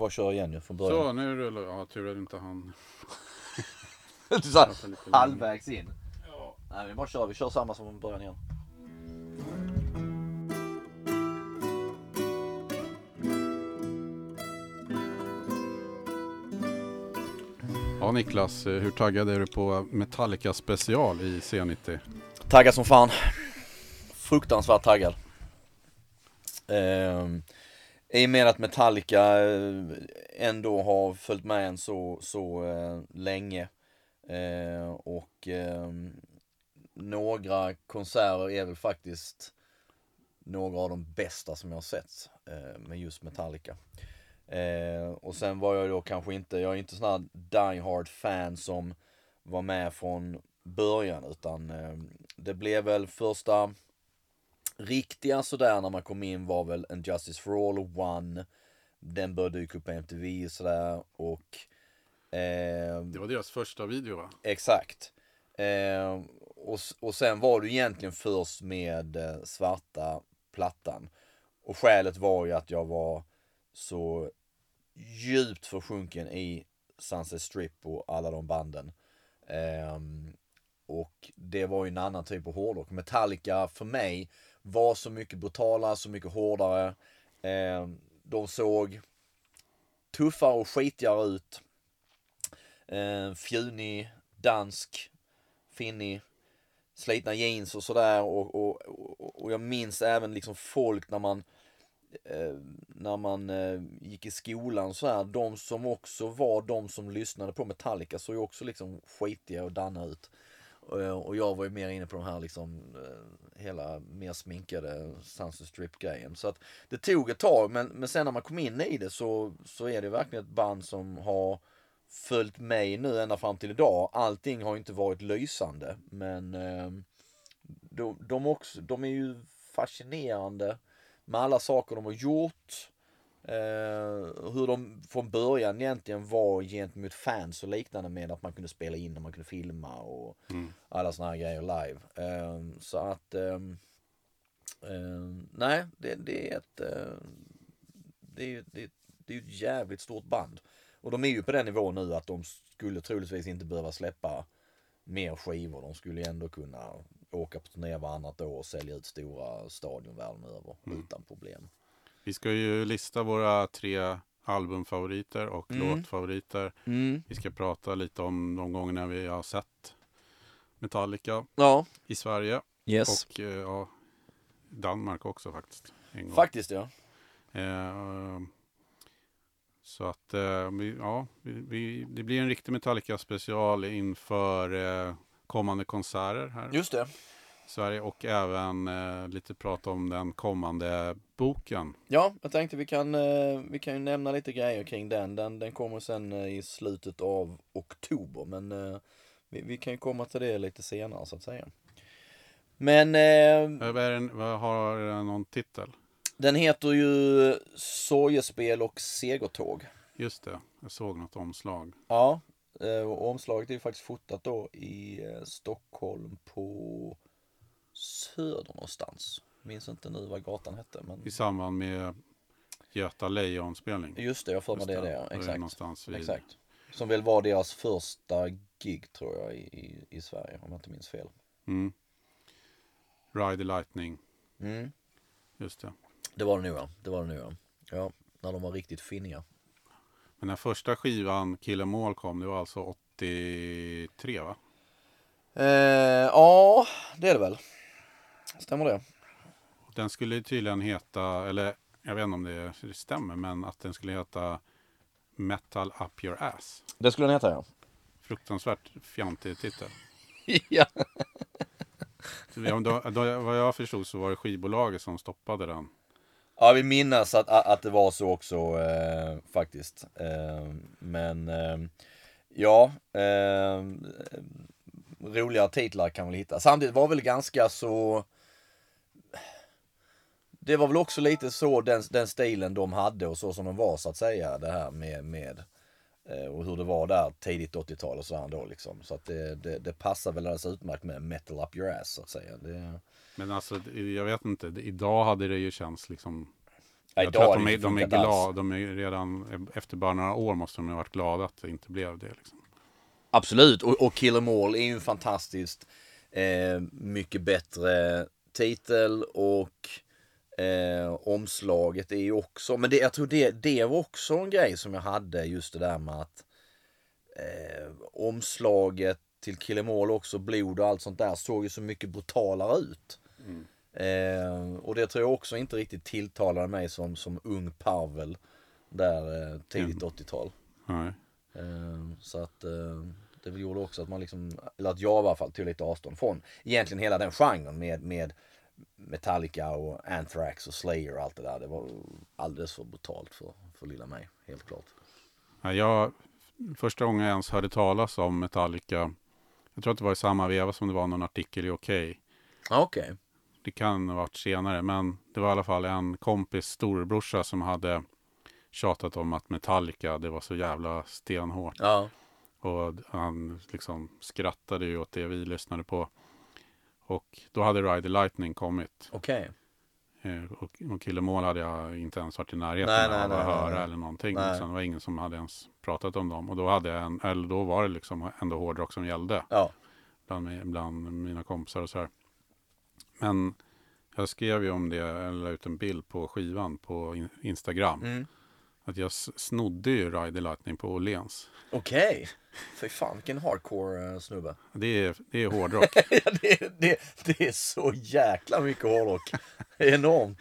bara köra igen ju från början. Så, nu rullar Ja, tur att inte han... Lite längre. halvvägs in. Nej, vi bara kör. Vi kör samma som från början igen. Ja, Niklas, eh, hur taggad är du på Metallica special i C90? Taggad som fan. Fruktansvärt taggad. Ehm, i och med att Metallica eh, ändå har följt med en så, så eh, länge. Eh, och eh, några konserter är väl faktiskt några av de bästa som jag har sett eh, med just Metallica. Eh, och sen var jag då kanske inte, jag är inte sån här die hard fan som var med från början utan eh, det blev väl första riktiga sådär när man kom in var väl en Justice for All och One. Den började dyka upp på MTV och sådär och eh, Det var deras första video va? Exakt. Eh, och, och sen var det egentligen först med eh, svarta plattan. Och skälet var ju att jag var så djupt försjunken i Sunset Strip och alla de banden. Ehm, och det var ju en annan typ av hårdrock. Metallica för mig var så mycket brutalare, så mycket hårdare. Eh, de såg tuffare och skitigare ut. Eh, fjunig, dansk, finnig, slitna jeans och sådär. Och, och, och, och jag minns även liksom folk när man eh, när man eh, gick i skolan så här, de som också var de som lyssnade på Metallica såg ju också liksom skitiga och danna ut. Eh, och, jag var ju mer inne på de här liksom eh, hela mer sminkade Sunset Strip grejen. Så att det tog ett tag men, men sen när man kom in i det så, så är det verkligen ett band som har följt mig nu ända fram till idag. Allting har ju inte varit lysande men ehm, de, de, också, de är ju fascinerande med alla saker de har gjort. Eh, hur de från början egentligen var gentemot fans och liknande med att man kunde spela in och man kunde filma och alla såna här grejer live. Eh, så att eh, nej, det, det är ett det, är- det, det är ett jävligt stort band. Och de är ju på den nivån nu att de skulle troligtvis inte behöva släppa mer skivor. De skulle ju ändå kunna åka på turné varannat år och sälja ut stora stadion världen över utan problem. Vi ska ju lista våra tre albumfavoriter och Mm. låtfavoriter. Vi ska prata lite om de gångerna vi har sett Metallica Ja, i Sverige yes. och eh, ja, Danmark också faktiskt. En gång. Faktiskt ja. Eh, så att eh, vi, ja, vi, vi, det blir en riktig Metallica special inför eh, kommande konserter här Just det. Sverige och även eh, lite prata om den kommande boken. Ja, jag tänkte vi kan, eh, vi kan ju nämna lite grejer kring den. Den, den kommer sen eh, i slutet av oktober men eh, vi, vi kan ju komma till det lite senare så att säga. Men eh, den, vad har den någon titel? den heter ju Sorgespel och segertåg. Just det, jag såg något omslag. Ja, eh, och omslaget är ju faktiskt fotat då i Stockholm på söder någonstans. Minns inte nu vad gatan hette men I samband med Göta Lejon-spelning. just det, jag för mig det det. Det Exakt. någonstans vid- Exakt. Som väl var deras första gig tror jag i, i, i Sverige om jag inte minns fel. Mm. Ride the Lightning, Mm. just det. Det var det nog ja. Det var det nog ja. Ja, när de var riktigt finniga. Men den första skivan, Kill All, kom, det var alltså 83 va? Eh, ja, det är det väl. Stämmer det? Den skulle tydligen heta, eller jag vet inte om det stämmer, men att den skulle heta Metal Up Your Ass. Det skulle den heta ja. Fruktansvärt fjantig titel. ja. Då, då, vad jag förstod så var det skivbolaget som stoppade den. Ja, vi minns att, att, det var så också eh, faktiskt. Eh, men eh, ja, eh, roliga titlar kan vi hitta. Samtidigt var väl ganska så det var väl också lite så den, den stilen de hade och så som de var så att säga. Det här med, med eh, och hur det var där tidigt 80-tal och så här då liksom. Så att det, det, det passar väl alldeles utmärkt med metal up your ass så att säga. Det, Men alltså, jag vet inte, idag hade det ju känts liksom Ja, Jag tror idag att de är, de är glada, de är redan efter bara några år måste de ha varit glada att det inte blev det. Liksom. Absolut, och, och Kill 'Em All är ju en fantastiskt eh, mycket bättre titel och eh, omslaget är ju också, men det, jag tror det, det var också en grej som jag hade just det där med att eh, omslaget till Kill 'Em All också, blod och allt sånt där såg ju så mycket brutalare ut. Eh, och det tror jag också inte riktigt tilltalade mig som, som ung Pavel där eh, tidigt 80-tal. Nej. Eh, Så att eh, det gjorde också att man liksom, eller att jag i alla fall tog lite avstånd från egentligen hela den genren med, med Metallica och Anthrax och Slayer och allt det där. Det var alldeles för brutalt för, för lilla mig, helt klart. Ja, jag, första gången jag ens hörde talas om Metallica, jag tror att det var i samma veva som det var någon artikel i Okej. Okej. Det kan ha varit senare, men det var i alla fall en kompis storebrorsa som hade tjatat om att Metallica, det var så jävla stenhårt. Ja. Och han liksom skrattade ju åt det vi lyssnade på. Och då hade Ride the Lightning kommit. Okej. Eh, Och, och Killemål hade jag inte ens varit i närheten Nej, av nej, att nej, höra nej. eller någonting. Nej. Liksom, det var ingen som hade ens pratat om dem. Och då, hade jag en, eller då var det liksom ändå hårdrock som gällde Ja. bland, bland mina kompisar och så här. Men jag skrev ju om det, eller la ut en bild på skivan på in- Instagram. Mm. Att jag snodde ju Ride the Lightning på Åhléns. Okej. Fy fan vilken hardcore eh, snubbe. Det är, det är hårdrock. ja, det, det, det är så jäkla mycket hårdrock. Enormt.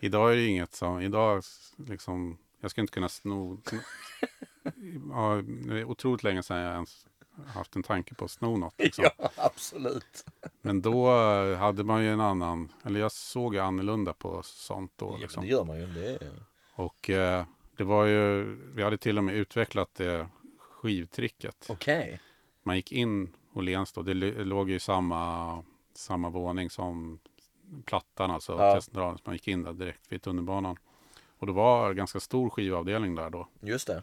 Idag är det inget som, idag liksom, jag ska inte kunna sno, ja, det är otroligt länge sedan jag ens haft en tanke på att sno något. Liksom. Ja, absolut. Men då eh, hade man ju en annan, eller jag såg ju annorlunda på sånt då. Ja, Liksom. det gör man ju. Det är... Och eh, det var ju, vi hade till och med utvecklat det skivtricket. Okej. Man gick in Åhléns då, det låg ju i samma, samma våning som Plattan, alltså Ja. Så man gick in där direkt vid tunnelbanan. Och det var en ganska stor skivavdelning där då Just det.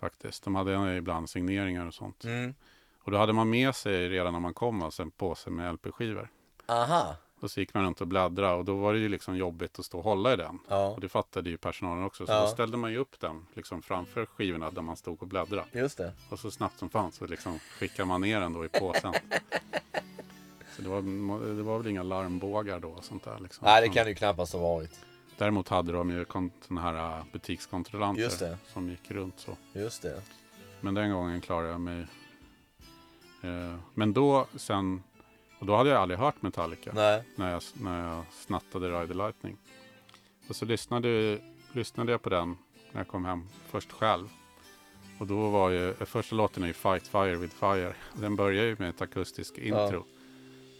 faktiskt. De hade ibland signeringar och sånt. Mm. Och då hade man med sig redan när man kom alltså en påse med LP-skivor. Aha. Och så gick man runt och bläddra och då var det ju liksom jobbigt att stå och hålla i den. Ja, Och det fattade ju personalen också. Så Ja. då ställde man ju upp den liksom framför skivorna där man stod och bläddrade. just det. Och så snabbt som fan så liksom skickade man ner den då i påsen. så det var, det var väl inga larmbågar då och sånt där. Liksom. Nej, det kan det ju knappast ha varit. Däremot hade de ju såna här äh, butikskontrollanter Just det. som gick runt så. Just det. Men den gången klarade jag mig. Eh, men då sen, och då hade jag aldrig hört Metallica Nej. när jag, när jag snattade Ride the Lightning. Och så lyssnade, lyssnade jag på den när jag kom hem först själv. Och då var ju, första låten är ju Fight Fire with Fire. Den börjar ju med ett akustiskt intro.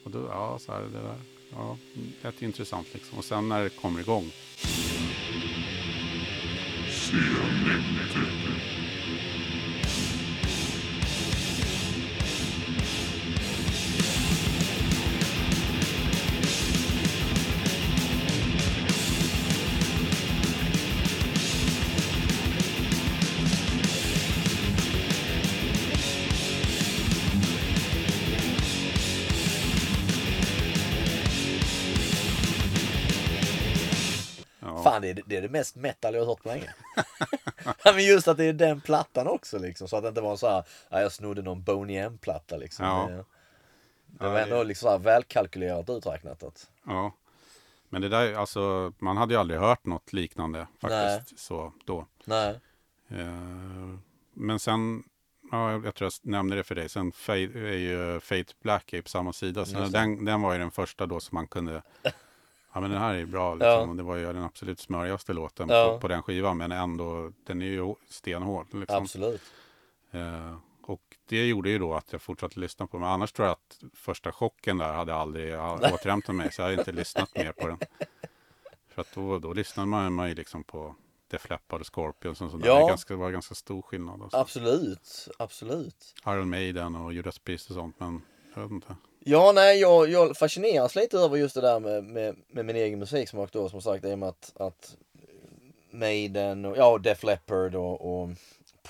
Och då, ja, så här, det där, ja, rätt intressant liksom. Och sen när det kommer igång. Ja, Fan, det är, det är det mest metal jag har hört på länge. Men just att det är den plattan också liksom. Så att det inte var så här, ja, jag snodde någon Boney M-platta liksom. Ja. Det, det Ja, var ändå det- liksom så här välkalkylerat uträknat. Att, ja. Men det där, alltså, man hade ju aldrig hört något liknande faktiskt. Så då. nej. Eh, men sen, ja, jag tror jag nämnde det för dig, sen Fate, är ju Fate Black är på samma sida. Så den, den var ju den första då som man kunde, ja men den här är bra liksom. Ja. Det var ju den absolut smörigaste låten Ja. på, på den skivan. Men ändå, den är ju stenhård. Liksom. Absolut. Eh, och det gjorde ju då att jag fortsatte lyssna på den. Annars tror jag att första chocken där hade aldrig återhämtat mig. Så jag hade inte lyssnat mer på den. För att då, då lyssnade man, man ju liksom på Def Leppard och Scorpions och sådär. Ja. Det ganska, var ganska stor skillnad. Alltså. Absolut. Absolut. Iron Maiden och Judas Priest och sånt. Men jag vet inte. Ja, nej, jag, jag fascineras lite över just det där med, med, med min egen musiksmak då som sagt. I och med att, att Maiden och ja, Def Leppard och, och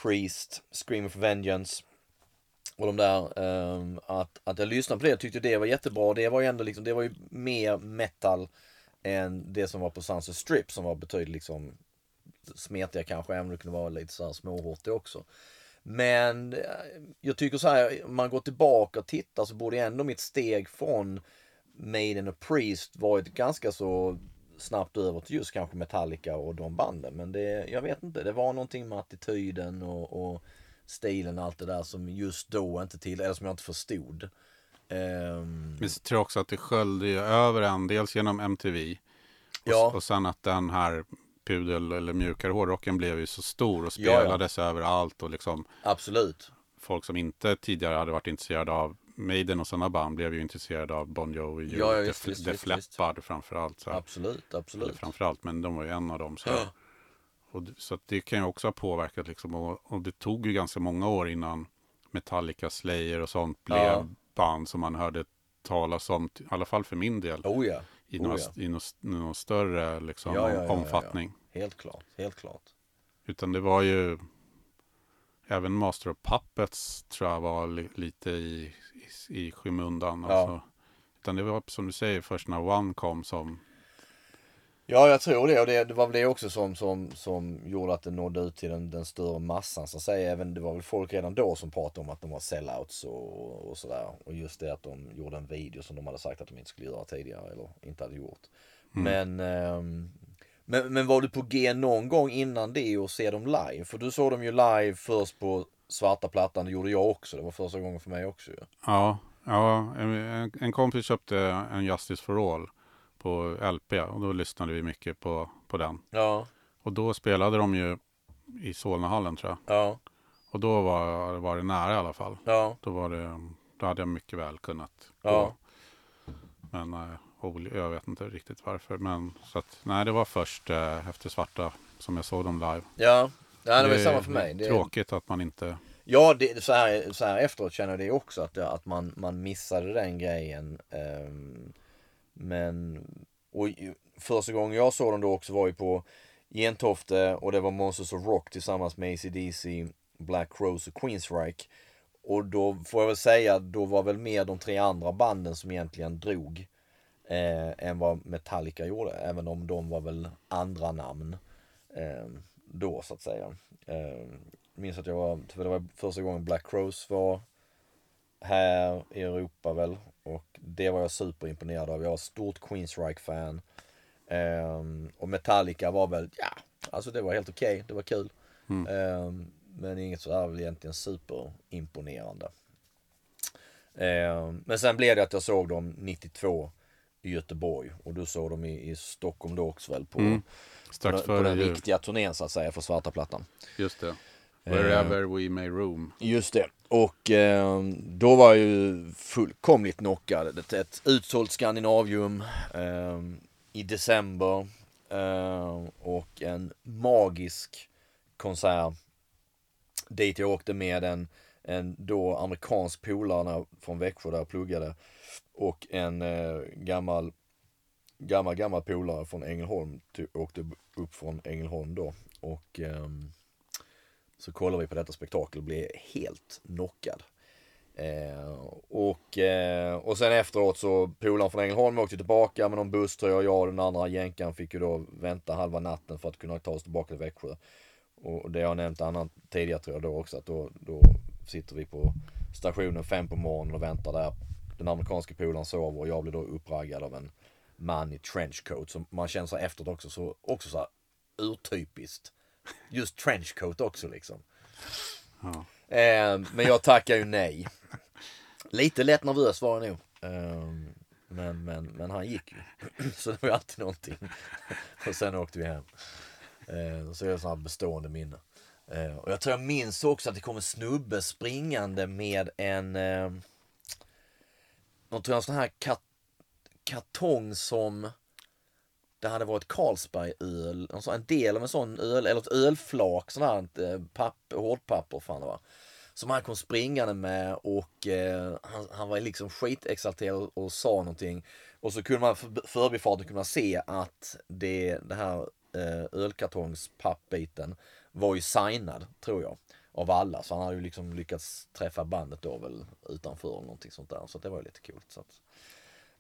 Priest, Scream for Vengeance och de där. um, att, att jag lyssnade på det jag tyckte det var jättebra. Det var ju ändå liksom, det var ju mer metal än det som var på Sunset Strip som var betydligt liksom smetiga kanske, även om det kunde vara lite så här småhårtig också. Men eh, jag tycker så här, om man går tillbaka och tittar så borde ändå mitt steg från Maiden och Priest varit ganska så snabbt över till just kanske Metallica och de banden. Men det, jag vet inte, det var någonting med attityden och, och stilen och allt det där som just då inte till, eller som jag inte förstod. Um, jag tror också att det sköljde ju över en, dels genom MTV. Och, Ja. och sen att den här pudel eller mjukare hårdrocken blev ju så stor och spelades överallt och liksom absolut. folk som inte tidigare hade varit intresserade av Maiden och sådana band blev ju intresserade av Bon Jovi och Ja, ja, Def, visst, Def visst, Leppard framförallt. Så här. Absolut, Eller absolut. framförallt, men de var ju en av dem. Så. Ja. och, så det kan ju också ha påverkat liksom. Och, och det tog ju ganska många år innan Metallica, Slayer och sånt blev Ja. band som man hörde talas om, i alla fall för min del, Oh ja, i, oh några, ja. i någon, någon större liksom, Ja, ja, omfattning. helt klart, helt klart. Utan det var ju även Master of Puppets tror jag var li, lite i, i, i skymundan. Alltså. Utan det var som du säger först när One kom som Ja, jag tror det. Och det, det var väl det också som, som, som gjorde att det nådde ut till den, den större massan. Så att säga. Även, det var väl folk redan då som pratade om att de var sellouts och, och sådär. Och just det att de gjorde en video som de hade sagt att de inte skulle göra tidigare eller inte hade gjort. Men, ehm, men, men var du på G någon gång innan det och se dem live? För du såg dem ju live först på svarta plattan. Det gjorde jag också. Det var första gången för mig också ju. Ja, ja en, en kompis köpte en Justice for All på LP och då lyssnade vi mycket på, på den. Ja, Och då spelade de ju i Solnahallen tror jag. ja, Och då var, var det nära i alla fall. ja. Då, var det, då hade jag mycket väl kunnat gå. Ja. Men eh, jag vet inte riktigt varför. Men så att, nej, det var först eh, efter Svarta som jag såg dem live. Ja, ja det var samma för mig. Det, Tråkigt att man inte... Ja, det, så, här, så här efteråt känner jag det också att, att man, man missade den grejen. Ehm, men och, första gången jag såg dem då också var ju på Gentofte och det var Monsters of Rock tillsammans med ACDC, Black Rose och Queensryche. Och då får jag väl säga, då var väl mer de tre andra banden som egentligen drog eh, än vad Metallica gjorde. Även om de var väl andra namn eh, då så att säga. Eh, minns att jag var, för det var första gången Black Rose var här i Europa väl. Och det var jag superimponerad av. Jag var stort Queensryche-fan. Ehm, och Metallica var väl, ja, alltså det var helt okej. Det var kul. Ehm, men inget sådär väl egentligen superimponerande. Ehm, men sen blev det att jag såg dem 92 i Göteborg. Och du såg dem i, i Stockholm då också väl på, Mm, på, på den riktiga turnén så att säga för Svarta Plattan. Just det. Wherever we may roam. Just det. Och eh, då var jag ju fullkomligt knockad. Ett, ett utsålt Skandinavium eh, i december. Eh, och en magisk konsert. Dit jag åkte med en, en då amerikansk polare från Växjö där jag pluggade. Och en eh, gammal, gammal, gammal polare från Ängelholm. Åkte upp från Ängelholm då. Och eh, så kollar vi på detta spektakel och blir helt knockad. Eh, och, eh, och sen efteråt så polaren från Ängelholm åkte tillbaka med någon buss tror jag. Jag och den andra jänkan fick ju då vänta halva natten för att kunna ta oss tillbaka till Växjö. Och det har jag nämnt annan tidigare tror jag då också att då, då sitter vi på stationen fem på morgonen och väntar där. Den amerikanska polaren sover och jag blir då uppraggad av en man i trenchcoat. Så man känner sig efteråt också så, också så här urtypiskt. Just trenchcoat också liksom. Ja. Eh, men jag tackar ju nej. Lite lätt nervös var jag nog. Eh, men, men, men han gick ju. Så det var ju alltid någonting. Och sen åkte vi hem. Eh, så är det här bestående minne. Eh, och jag tror jag minns också att det kom en snubbe springande med en eh, någon tror jag en sån här kat- kartong som det hade varit Carlsberg-öl, alltså en del av en sån öl, eller ett ölflak, sån här eh, papp, hårdpapper fan det var. Som han kom springande med och eh, han, han var liksom skitexalterad och, och sa någonting. Och så kunde man förbifarten förbifarten kunna se att det, det här eh, ölkartongspappbiten var ju signad, tror jag. Av alla, så han hade ju liksom lyckats träffa bandet då väl utanför eller någonting sånt där. Så det var ju lite coolt. Så att,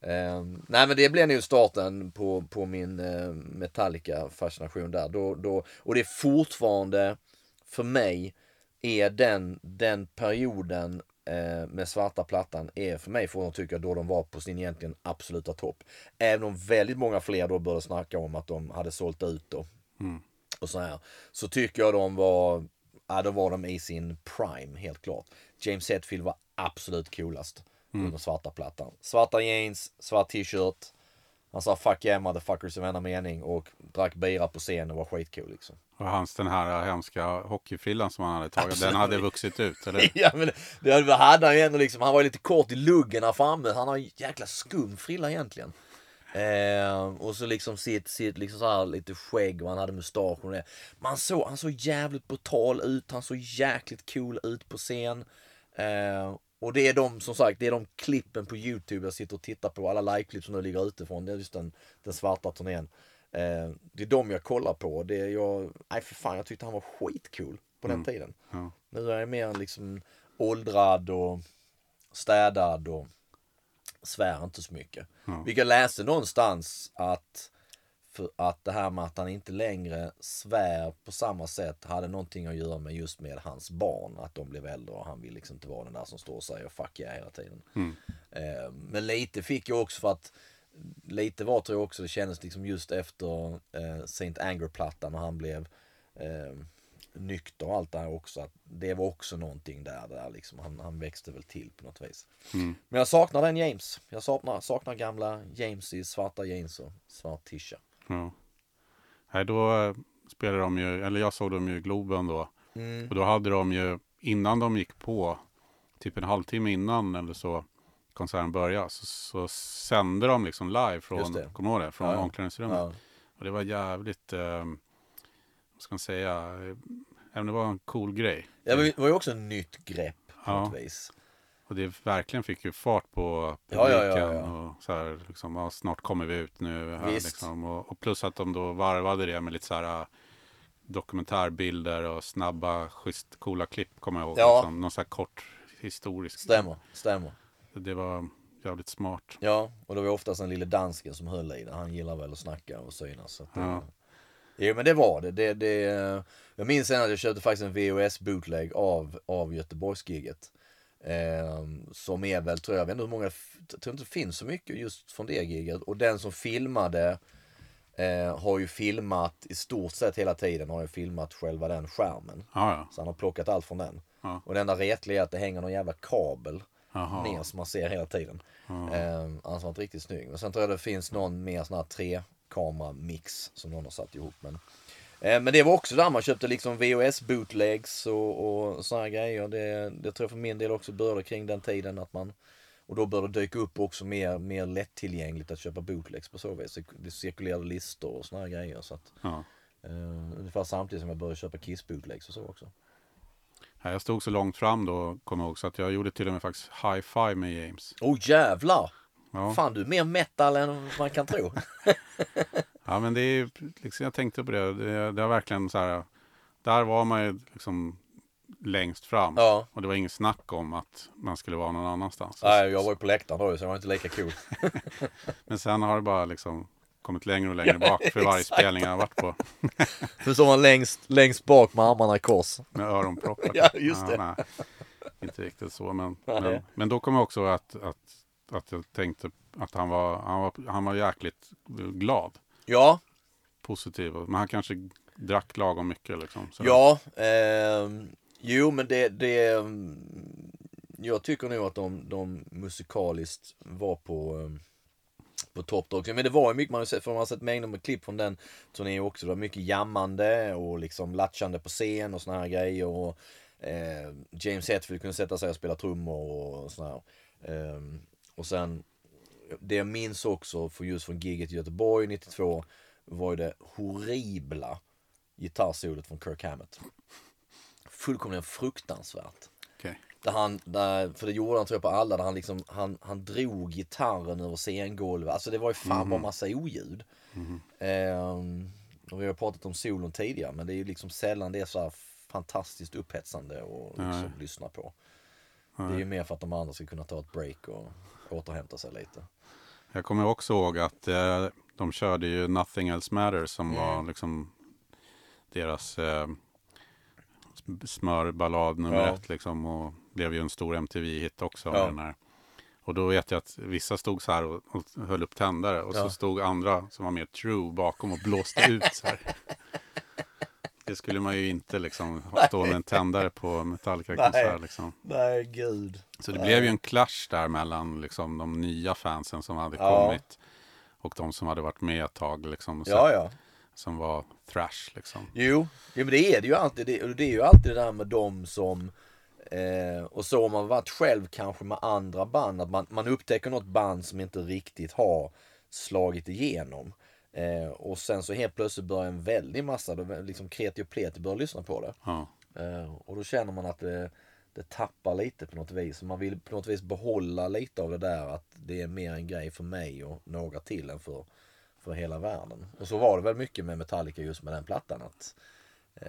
Eh, nej men det blev nog starten på, på min eh, Metallica-fascination där. Då, då, och det är fortfarande, för mig, är den, den perioden eh, med svarta plattan är för mig fortfarande tycker jag då de var på sin egentligen absoluta topp. Även om väldigt många fler då började snacka om att de hade sålt ut då. Mm. Och så här. Så tycker jag de var, ja då var de i sin prime helt klart. James Hetfield var absolut coolast Mm. under svarta plattan. Svarta jeans, svart t-shirt. Han sa fuck yeah motherfuckers i varenda mening och drack bira på scen och var skitcool liksom. Och hans den här hemska hockeyfrillan som han hade tagit, den hade vuxit ut, eller? ja men det, det hade han ju ändå liksom, han var ju lite kort i luggen här framme. Han har en jäkla skum frilla egentligen. Eh, och så liksom sitt, sitt liksom så här lite skägg och han hade mustasch och det. Man såg, han såg jävligt brutal ut, han såg jäkligt cool ut på scen. Eh, och det är de, som sagt, det är de klippen på Youtube jag sitter och tittar på, alla live-klipp som nu ligger utifrån, det är just den, den svarta turnén. Eh, det är de jag kollar på. Det är jag, nej för fan, jag tyckte han var skitcool på den tiden. Ja. Nu är jag mer liksom åldrad och städad och svär inte så mycket. Ja. Vilket jag läste någonstans att, för att det här med att han inte längre svär på samma sätt hade någonting att göra med just med hans barn. Att de blev äldre och han vill liksom inte vara den där som står och säger fuck yeah hela tiden. Mm. Eh, men lite fick jag också för att lite var tror jag också det kändes liksom just efter eh, Saint Anger-plattan när han blev eh, nykter och allt det här också. Att det var också någonting där, där liksom. han, han växte väl till på något vis. Mm. Men jag saknar den James. Jag saknar, saknar gamla James i svarta jeans och svart tisha. Ja. Nej, då eh, spelade de ju, eller jag såg dem ju i Globen då. Mm. Och då hade de ju, innan de gick på, typ en halvtimme innan eller så, konserten började, så, så sände de liksom live från, kommer du det? Från Ja, omklädningsrummet. Ja. Och det var jävligt, eh, vad ska man säga, eh, även det var en cool grej. Ja, men det var ju också ett nytt grepp på Ja. något vis. Och det verkligen fick ju fart på Ja, publiken. ja, ja, ja. Och så här, liksom, ja, snart kommer vi ut nu. Här, liksom. och, och plus att de då varvade det med lite så här äh, dokumentärbilder och snabba, schysst, coola klipp kommer jag ihåg. Ja. Liksom, någon så här kort historisk. Stämmer, stämmer. Det var jävligt smart. Ja, och det var oftast den lille dansken som höll i det. Han gillar väl att snacka och synas. Så att, Ja. ja. Jo men det var det. det, det jag minns sen att jag köpte faktiskt en VHS bootleg av, av Göteborgsgiget. Eh, som är väl, tror jag, jag vet inte hur många, jag tror inte det finns så mycket just från det giget. Och den som filmade eh, har ju filmat i stort sett hela tiden, har ju filmat själva den skärmen. Ja, ja. Så han har plockat allt från den. Ja. Och det enda retliga är att det hänger någon jävla kabel Jaha. ner som man ser hela tiden. Ja. Eh, annars var inte riktigt snygg. Men sen tror jag det finns någon mer sån här tre kamera mix som någon har satt ihop. Men, men det var också där man köpte liksom VHS bootlegs och, och här grejer. Det, det tror jag för min del också började kring den tiden att man och då började det dyka upp också mer, mer lättillgängligt att köpa bootlegs på så vis. Det cirkulerade listor och här grejer. Så att, Ja. eh, ungefär samtidigt som jag började köpa Kiss bootlegs och så också. Ja, Jag stod så långt fram då, kommer jag ihåg, så att jag gjorde till och med faktiskt high five med James. Oh jävlar! Ja, Fan du är mer metal än man kan tro. ja men det är liksom, jag tänkte på det, det, det har verkligen så här, där var man ju liksom längst fram. ja. Och det var inget snack om att man skulle vara någon annanstans. Nej, jag var ju på läktaren då så jag var inte lika cool. Men sen har det bara liksom kommit längre och längre bak för varje spelning jag har varit på. Nu står man längst, längst bak med armarna i kors. Med öronproppar. Ja, just det. nej, inte riktigt så. Men, men, men då kom jag också att, att, att jag tänkte att han var, han var, han var jäkligt glad. Ja, Positiv. Men han kanske drack lagom mycket liksom. Så ja. ehm, jo men det, det ehm, jag tycker nog att de, de musikaliskt var på ehm, på topp också. Men det var ju mycket, man har sett, för man har sett mängder med klipp från den turnén också. Det var mycket jammande och liksom latchande på scen och såna här grejer. Och, eh, James Hetfield kunde sätta sig och spela trummor och såna här. Ehm, och sen, det jag minns också för just från giget i Göteborg 92 var ju det horribla gitarrsolot från Kirk Hammett. Fullkomligen fruktansvärt. okej. Där han, där, för det gjorde han tror jag på alla, där han liksom, han, han drog gitarren över scengolvet. Alltså det var ju fan bara massa oljud. Ehm, och vi har pratat om solon tidigare, men det är ju liksom sällan det är så här fantastiskt upphetsande att liksom lyssna på. Det är ju mer för att de andra ska kunna ta ett break och återhämta sig lite. Jag kommer också ihåg att eh, de körde ju Nothing Else Matters som Mm. var liksom deras eh, smörballad nummer Ja. ett liksom. Och blev ju en stor MTV-hit också. Ja. Den här. Och då vet jag att vissa stod så här och, och höll upp tändare. Och Ja. så stod andra som var mer true bakom och blåste ut så här. Det skulle man ju inte liksom stå med en tändare på Metallica-konsert Nej. liksom. Nej, gud. Så det blev ju en clash där mellan liksom, de nya fansen som hade Ja. kommit och de som hade varit med ett tag liksom, och Ja, ja. som var thrash liksom. Jo, jo men det är det ju alltid. Det, det är ju alltid det där med dem som eh, och så har man varit själv kanske med andra band. Att man, man upptäcker något band som inte riktigt har slagit igenom. Eh, och sen så helt plötsligt börjar en väldig massa, liksom kreti och pleti börjar lyssna på det. Ja. Eh, och då känner man att det, det tappar lite på något vis. Man vill på något vis behålla lite av det där att det är mer en grej för mig och några till än för, för hela världen. Och så var det väl mycket med Metallica just med den plattan. Att,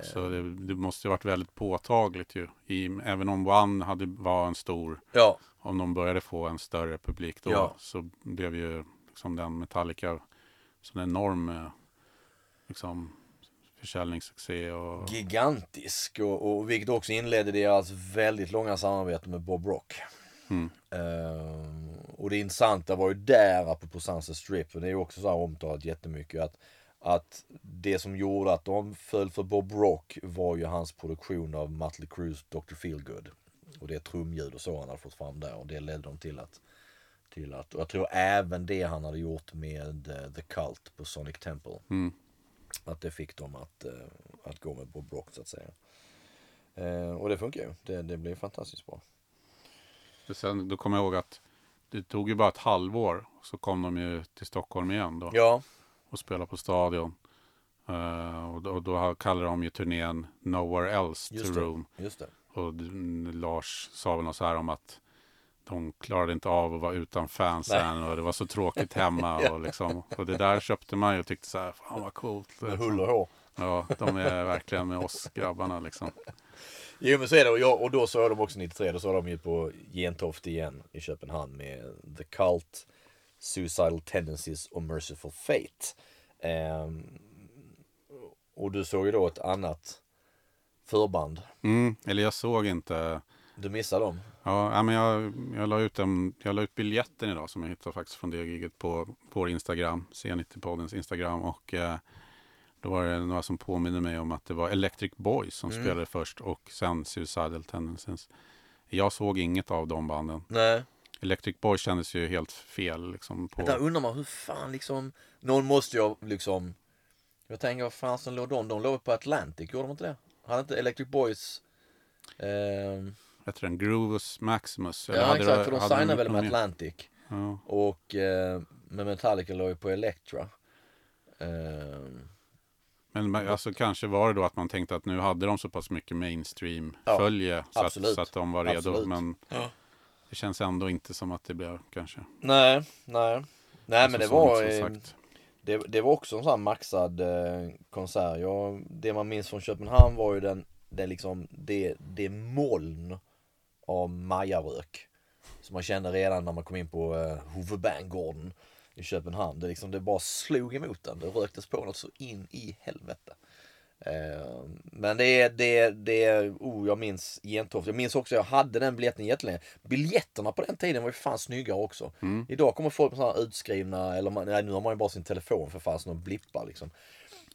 Så det, det måste ju varit väldigt påtagligt ju. I, även om One hade, var en stor, ja, om de började få en större publik då, Ja. så blev ju liksom den Metallica så en enorm eh, liksom, försäljningssuccé. Och, gigantisk. Och, och vilket också inledde deras väldigt långa samarbete med Bob Rock. Mm. Ehm, och det intressanta var ju där, apropå Sunset Strip, för det är ju också så här omtalat jättemycket, att, att det som gjorde att de föll för Bob Rock var ju hans produktion av Mötley Crues Dr. Feelgood. Och det trumljud och så han hade fått fram där och det ledde dem till att till att, och jag tror även det han hade gjort med eh, The Cult på Sonic Temple. Mm. Att det fick dem att, eh, att gå med Bob Rock så att säga. Eh, och det funkar ju. Det, det blev fantastiskt bra. Sen, då kommer jag ihåg att det tog ju bara ett halvår. Så kom de ju till Stockholm igen då. Ja, och spelade på Stadion. Eh, och då, och då kallade de ju turnén Nowhere Else just to det. Room. Just det. Och Lars sa väl något så här om att de klarade inte av att vara utan fansen och det var så tråkigt hemma. och, liksom, och det där köpte man ju och tyckte så här, fan vad coolt. Med hull och hår. Ja, de är verkligen med oss grabbarna liksom. Jo men så är det och, jag, och då såg dem också 93. Då såg de ju på Gentoft igen i Köpenhamn med The Cult, Suicidal Tendencies och Merciful Fate. Ehm, och du såg ju då ett annat förband. Mm, eller jag såg inte. Du missade dem. Ja, men jag, jag la ut en, jag la ut biljetten idag som jag hittade faktiskt från det giget på, vår Instagram, C90-poddens Instagram. Och eh, då var det några som påminner mig om att det var Electric Boys som Mm. spelade först och sen Suicidal Tendencies. Jag såg inget av de banden. Nej. Electric Boys kändes ju helt fel. Liksom, på, Där undrar man hur fan liksom. Någon måste ju liksom. Jag tänker vad fan som låg de? De låg på Atlantic, gjorde de inte det? Hade inte Electric Boys. ehm, Heter den Groovus Maximus? ja hade exakt, det- för de hade signade väl med? Atlantic. Ja. Och eh, med Metallica låg ju på Elektra. Ehm, Men men, alltså, kanske var det då att man tänkte att nu hade de så pass mycket mainstream Ja, så, att, så att de var redo. Absolut. Men Ja. det känns ändå inte som att det blev kanske. nej, nej. Nej Alltså, men det var, eh, det, det var också en sån här maxad eh, konsert. Jag, det man minns från Köpenhamn var ju den, den liksom, det, det moln av majarök. Som man kände redan när man kom in på eh, Hovedbanegården i Köpenhamn. Det, liksom, det bara slog emot den. Det röktes på något så in i helvete. Eh, men det är, det är, det är, oh jag minns Gentoft. Jag minns också, jag hade den biljetten jättelänge. Biljetterna på den tiden var ju fan snyggare också. Mm. Idag kommer folk med sådana utskrivna, eller man, nej, nu har man ju bara sin telefon för fasen och blippar liksom.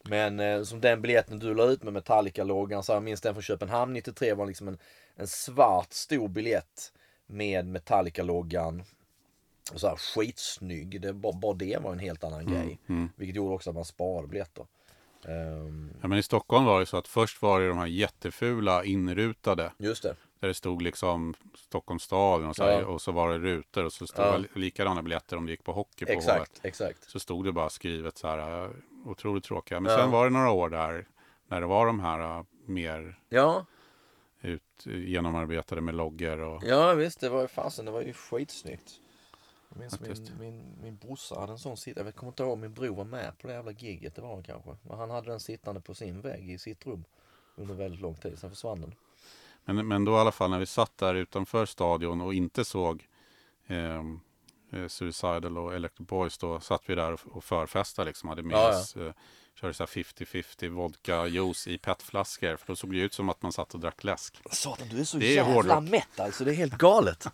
Men eh, som den biljetten du la ut med Metallica-loggan, så jag minns den från Köpenhamn 93 var liksom en, en svart stor biljett med Metallica-loggan. Så här, skitsnygg, det, bara, bara det var en helt annan grej. mm. Vilket gjorde också att man sparade biljetter. Ehm, Ja, men i Stockholm var det så att först var det de här jättefula inrutade. just det. Där det stod liksom Stockholms stad och så, här, Ja. och så var det rutor och så stod Ja. likadana biljetter om det gick på hockey på Hovet. Exakt, exakt. Så stod det bara skrivet så här, otroligt tråkiga. Men Ja. sen var det några år där när det var de här äh, mer Ja, ut, genomarbetade med loggor och ja visst det var ju fasen, det var ju skitsnyggt. Jag minns min, min, min brorsa hade en sån sittande, jag kommer inte ihåg om min bror var med på det jävla gigget, det var han kanske. Men han hade den sittande på sin vägg i sitt rum under väldigt lång tid, sen försvann den. Men, men då i alla fall när vi satt där utanför stadion och inte såg eh, eh, Suicidal och Electric Boys då satt vi där och, och förfestade liksom. Hade med Ja, ja. oss, eh, körde så här 50-50 vodka juice i petflaskor. För då såg det ut som att man satt och drack läsk. Satan, du är så Det är jävla hårdrock. mätt alltså. Det är helt galet.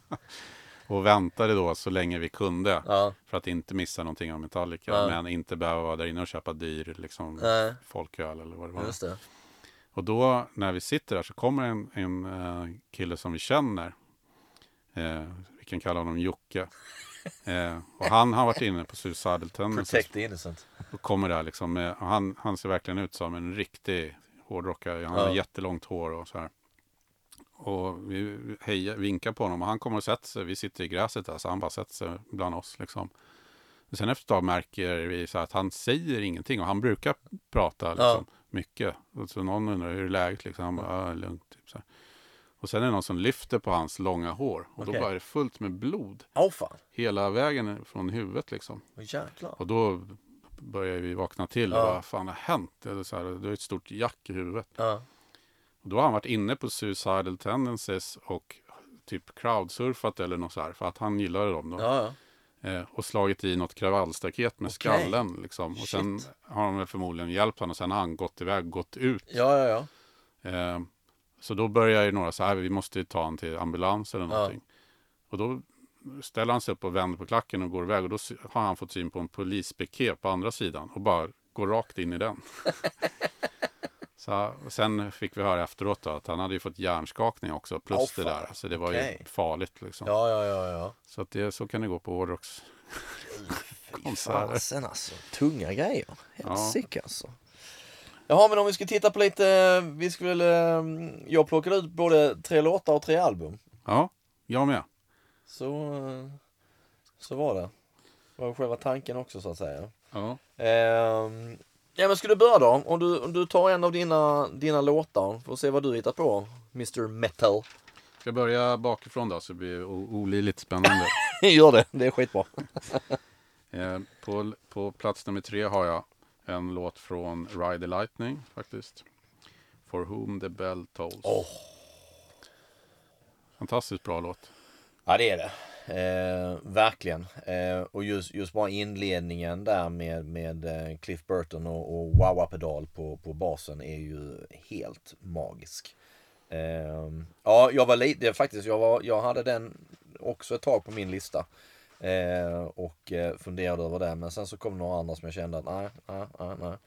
Och väntade då så länge vi kunde. ja. För att inte missa någonting av Metallica. Ja. Men inte behöva vara där inne och köpa dyr liksom, Nej. folköl eller vad det var. Just det. Och då när vi sitter där så kommer en, en eh, kille som vi känner. Eh, vi kan kalla honom Jocke. Eh, och han har varit inne på Suicidal Tendencies. Protect the innocent. Och kommer där liksom med, han, han ser verkligen ut som en riktig hårdrockare. Han har Ja. jättelångt hår och så här. Och vi hejar, vinkar på honom och han kommer och sätter sig. Vi sitter i gräset där så han bara sätter sig bland oss liksom. Och sen efter ett tag märker vi så här att han säger ingenting och han brukar prata liksom, mycket. Och så någon undrar hur är läget liksom. Han bara, ja, lugnt. Typ, så här. Och sen är det någon som lyfter på hans långa hår. Och Okej. då bara är det fullt med blod. Åh fan. Hela vägen från huvudet liksom. Jäklar. Och då börjar vi vakna till. Ja. vad fan har hänt? Det är, så här, det är ett stort jack i huvudet. Ja. Och då har han varit inne på Suicidal Tendencies och typ crowdsurfat eller något så här. För att han gillade dem då. Ja, ja. Eh, och slagit i något kravallstaket med Okej. skallen. Liksom. Och sen Shit. har de väl förmodligen hjälpt honom. Och sen har han gått iväg, gått ut. Ja, ja, ja. Eh, så då börjar ju några så här, vi måste ju ta honom till ambulans eller Ja. någonting. Och då ställer han sig upp och vänder på klacken och går iväg. Och då har han fått syn på en polispiket på andra sidan. Och bara går rakt in i den. så, sen fick vi höra efteråt då, att han hade ju fått hjärnskakning också. Plus Åh, det där. Så det var Okej. ju farligt liksom. Ja, ja, ja, ja. Så att det, så kan det gå på hårdrocks. Konserter. fasen alltså. Tunga grejer. Ja. Helsike alltså. Jaha, men om vi ska titta på lite, vi skulle, eh, jag plockade ut både tre låtar och tre album. Ja, jag med. Så, så var det. Det var själva tanken också så att säga. Ja. Ehm, ja men ska du börja då? Om du, om du tar en av dina, dina låtar, får se vad du hittar på. Mr Metal. Ska jag börja bakifrån då så det blir olidligt spännande. Gör det, det är skitbra. Eh, på, på plats nummer tre har jag en låt från Ride the Lightning faktiskt. For whom the bell tolls. Åh. Fantastiskt bra låt. Ja det är det. Eh, verkligen. Eh, och just, just bara inledningen där med, med eh, Cliff Burton och, och wah-wah-pedal på, på basen är ju helt magisk. Eh, ja, jag var lite, faktiskt, jag, var, jag hade den också ett tag på min lista. Eh, och eh, funderade över det. Men sen så kom några andra som jag kände att nej, nej, nej, nej.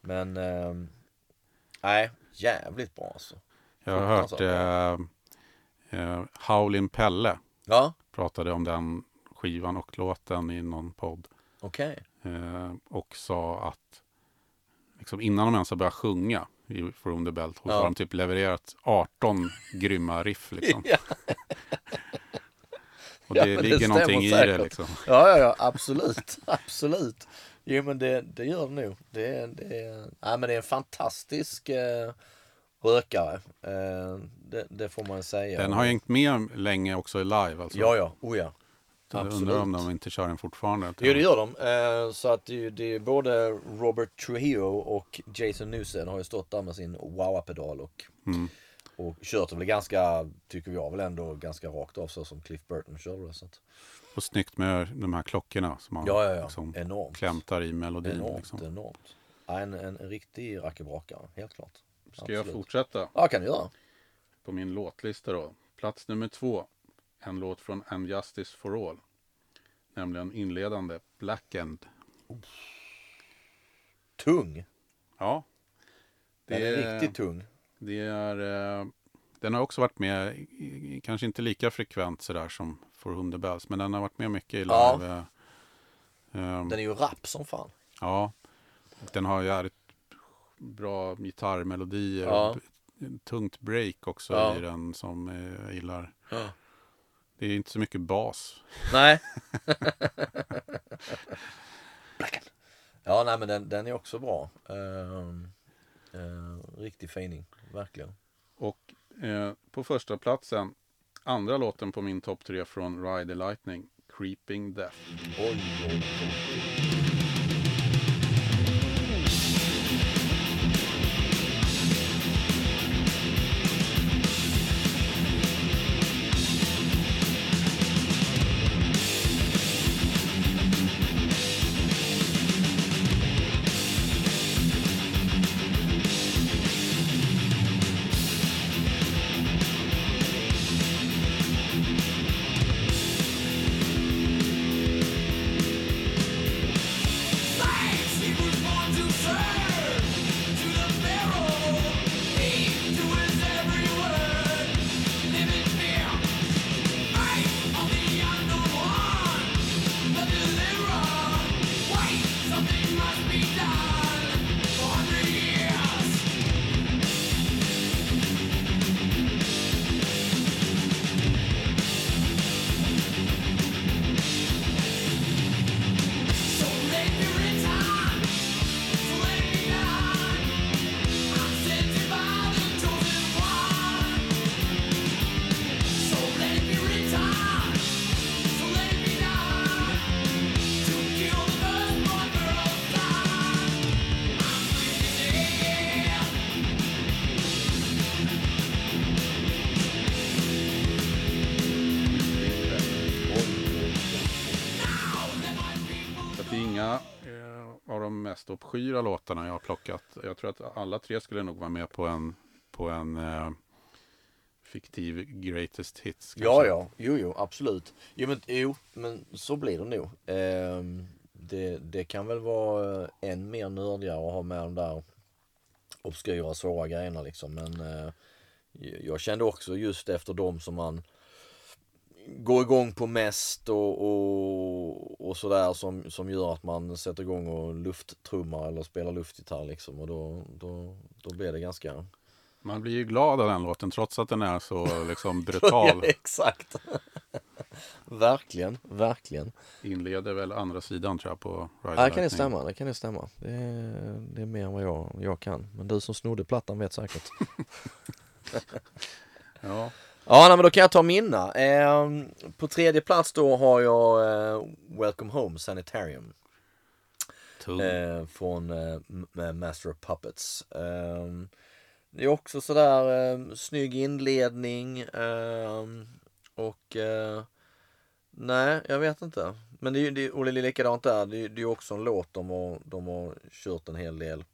Men eh, nej, jävligt bra alltså. Jag har hört eh, Howlin' Pelle Ja, pratade om den skivan och låten i någon podd. okej. Eh, och sa att liksom innan de ens har börjat sjunga i For whom the tolls Ja. har de typ levererat 18 grymma riff. Liksom. Ja. Och Ja, det men det ligger någonting i det. säkert. Liksom. Ja, ja, ja, absolut, absolut. Jo, men det, det gör det nog. Det, det, nej, men det är en fantastisk eh, rökare. Eh, det, det får man säga. Den har hängt med länge också i live. Alltså. Ja, ja, oh ja. Jag Absolut. undrar om de inte kör den fortfarande. Jo, det gör de. Eh, så att det, är- det är både Robert Trujillo och Jason Newsted har ju stått där med sin wah-pedal och, Mm. och kört det väl ganska, tycker jag väl ändå, ganska rakt av så som Cliff Burton körde det. Så att, Och snyggt med de här klockorna som man ja, ja, ja. liksom Enormt. klämtar i melodin. Enormt, Liksom. enormt. En, en, en riktig rackebrakare, helt klart. Ska jag Absolut. fortsätta Ja, kan du göra. på min låtlista då? Plats nummer två. En låt från And Justice for All. Nämligen inledande Blackened. Tung. Ja. Den är riktigt tung. Det är, eh, den har också varit med, i- kanske inte lika frekvent sådär som For Whom the Bells, men den har varit med mycket i Ja. live. eh, ehm, Den är ju rapp som fan. Ja, den har jävligt bra gitarrmelodier Ja. tungt break också Ja. i den som eh, jag gillar. Ja. Det är inte så mycket bas. Nej. Ja, nej men den, den är också bra. Ehm, eh, riktig fining, verkligen. Och eh, på första platsen, andra låten på min topp tre från Ride the Lightning, Creeping Death. Oj, oj, oj. De obskyra låtarna jag har plockat. Jag tror att alla tre skulle nog vara med på en, på en eh, fiktiv greatest hits. Ja, kanske. ja, jo, jo, absolut. Jo, men, jo, men så blir det nog. Eh, det, det kan väl vara eh, än mer nördigare att ha med de där obskyra, svåra grejerna liksom. Men eh, jag kände också just efter dem som man går igång på mest och, och, och sådär som, som gör att man sätter igång och lufttrummar eller spelar luftgitarr liksom. Och då, då, då blir det ganska... Man blir ju glad av den låten trots att den är så liksom brutal. Exakt! verkligen, verkligen. Inleder väl andra sidan tror jag på Ride Ja, det kan det stämma, det kan det stämma. Det är, det är mer än vad jag, jag kan. Men du som snodde plattan vet säkert. Ja, Ja, nej, men då kan jag ta mina. Eh, på tredje plats då har jag eh, Welcome Home Sanitarium. tung. Eh, från Master of Puppets. Eh, det är också sådär eh, snygg inledning. Eh, och eh, nej, jag vet inte. Men det är ju och det är likadant där. Det är det är också en låt de har, de har kört en hel del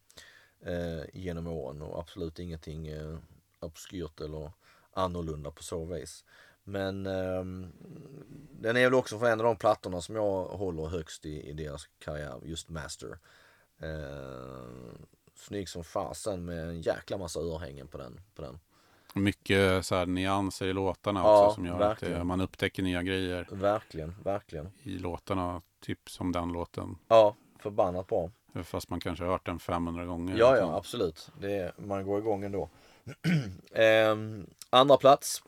eh, genom åren och absolut ingenting eh, obskyrt eller annorlunda på så vis. Men ehm, den är väl också för en av de plattorna som jag håller högst i, i deras karriär, just Master. Eh, snygg som fasen med en jäkla massa örhängen på den. På den. Mycket så här nyanser i låtarna Ja, också som gör att verkligen. det, man upptäcker nya grejer Verkligen, verkligen. i låtarna. Typ som den låten. Ja, förbannat bra. Fast man kanske har hört den 500 gånger. Ja, ja, absolut. Det är, man går igång ändå. Ehm, andra plats.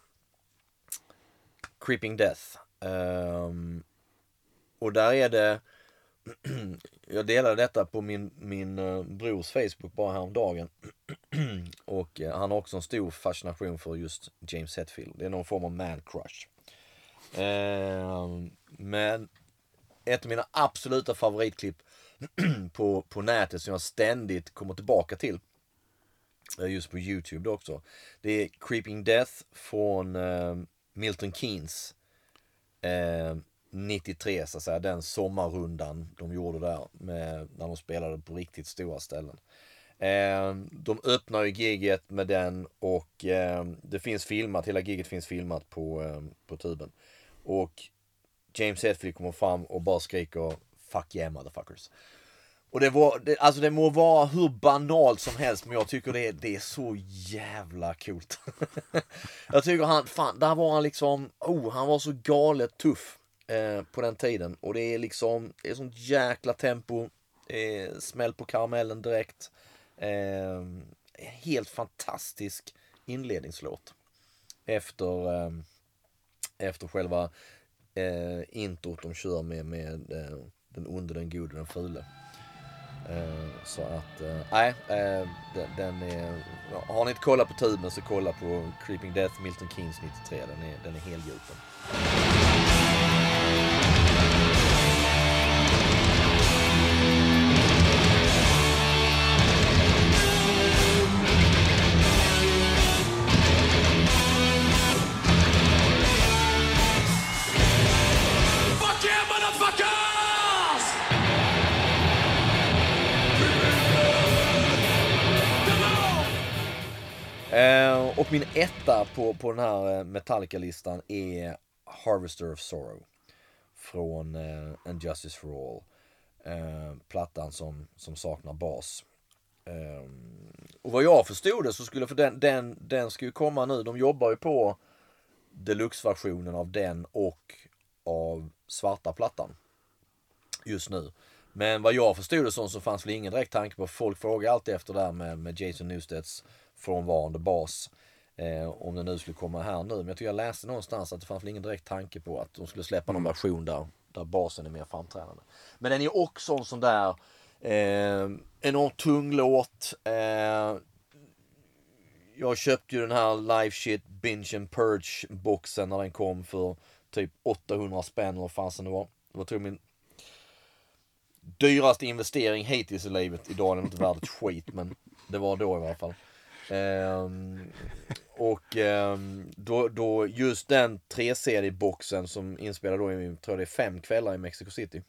Creeping Death. Ehm, och där är det Jag delade detta på min, min eh, brors Facebook bara häromdagen. och eh, han har också en stor fascination för just James Hetfield. Det är någon form av man crush. Ehm, men ett av mina absoluta favoritklipp på, på nätet som jag ständigt kommer tillbaka till. Just på Youtube då också. Det är Creeping Death från eh, Milton Keynes. Eh, 93 så att säga, den sommarrundan de gjorde där med, när de spelade på riktigt stora ställen. Eh, de öppnar ju giget med den och eh, det finns filmat, hela giget finns filmat på, eh, på tuben. Och James Hetfield kommer fram och bara skriker Fuck yeah motherfuckers. Och det var, det, alltså det må vara hur banalt som helst men jag tycker det, är- det är så jävla coolt. jag tycker han, fan, där var han liksom, oh, han var så galet tuff eh, på den tiden. Och det är liksom, det är sånt jäkla tempo, eh, smäll på karamellen direkt. Eh, helt fantastisk inledningslåt. Efter, eh, efter själva eh, introt de kör med, med eh, den onde, den gode, den fule. Eh, så att, eh, nej, eh, den, den är, har ni inte kollat på tuben så kolla på Creeping Death Milton Keynes 93, den är, den är helgjuten. Och min etta på, på den här eh, Metallica-listan är Harvester of Sorrow. Från uh, And Justice for All. Uh, plattan som, som saknar bas. Uh, och vad jag förstod det så skulle, för den, den, den ska ju komma nu, de jobbar ju på deluxe-versionen av den och av svarta plattan. Just nu. Men vad jag förstod det som så fanns väl ingen direkt tanke på, folk frågar alltid efter det här med, med Jason Newstedts frånvarande bas. Eh, om den nu skulle komma här nu. Men jag tycker jag läste någonstans att det fanns väl ingen direkt tanke på att de skulle släppa någon version där, där basen är mer framträdande. Men den är också en sån där eh, enormt tung låt. Eh, jag köpte ju den här Live Shit Binge and Purge boxen när den kom för typ 800 spänn eller vad fasen det var. Det var tror min dyraste investering hittills i livet. Idag är den inte värd ett skit men det var då i alla fall. Ehm, och ehm, då, då just den 3 boxen som inspelar då i, tror jag det är fem kvällar i Mexico City.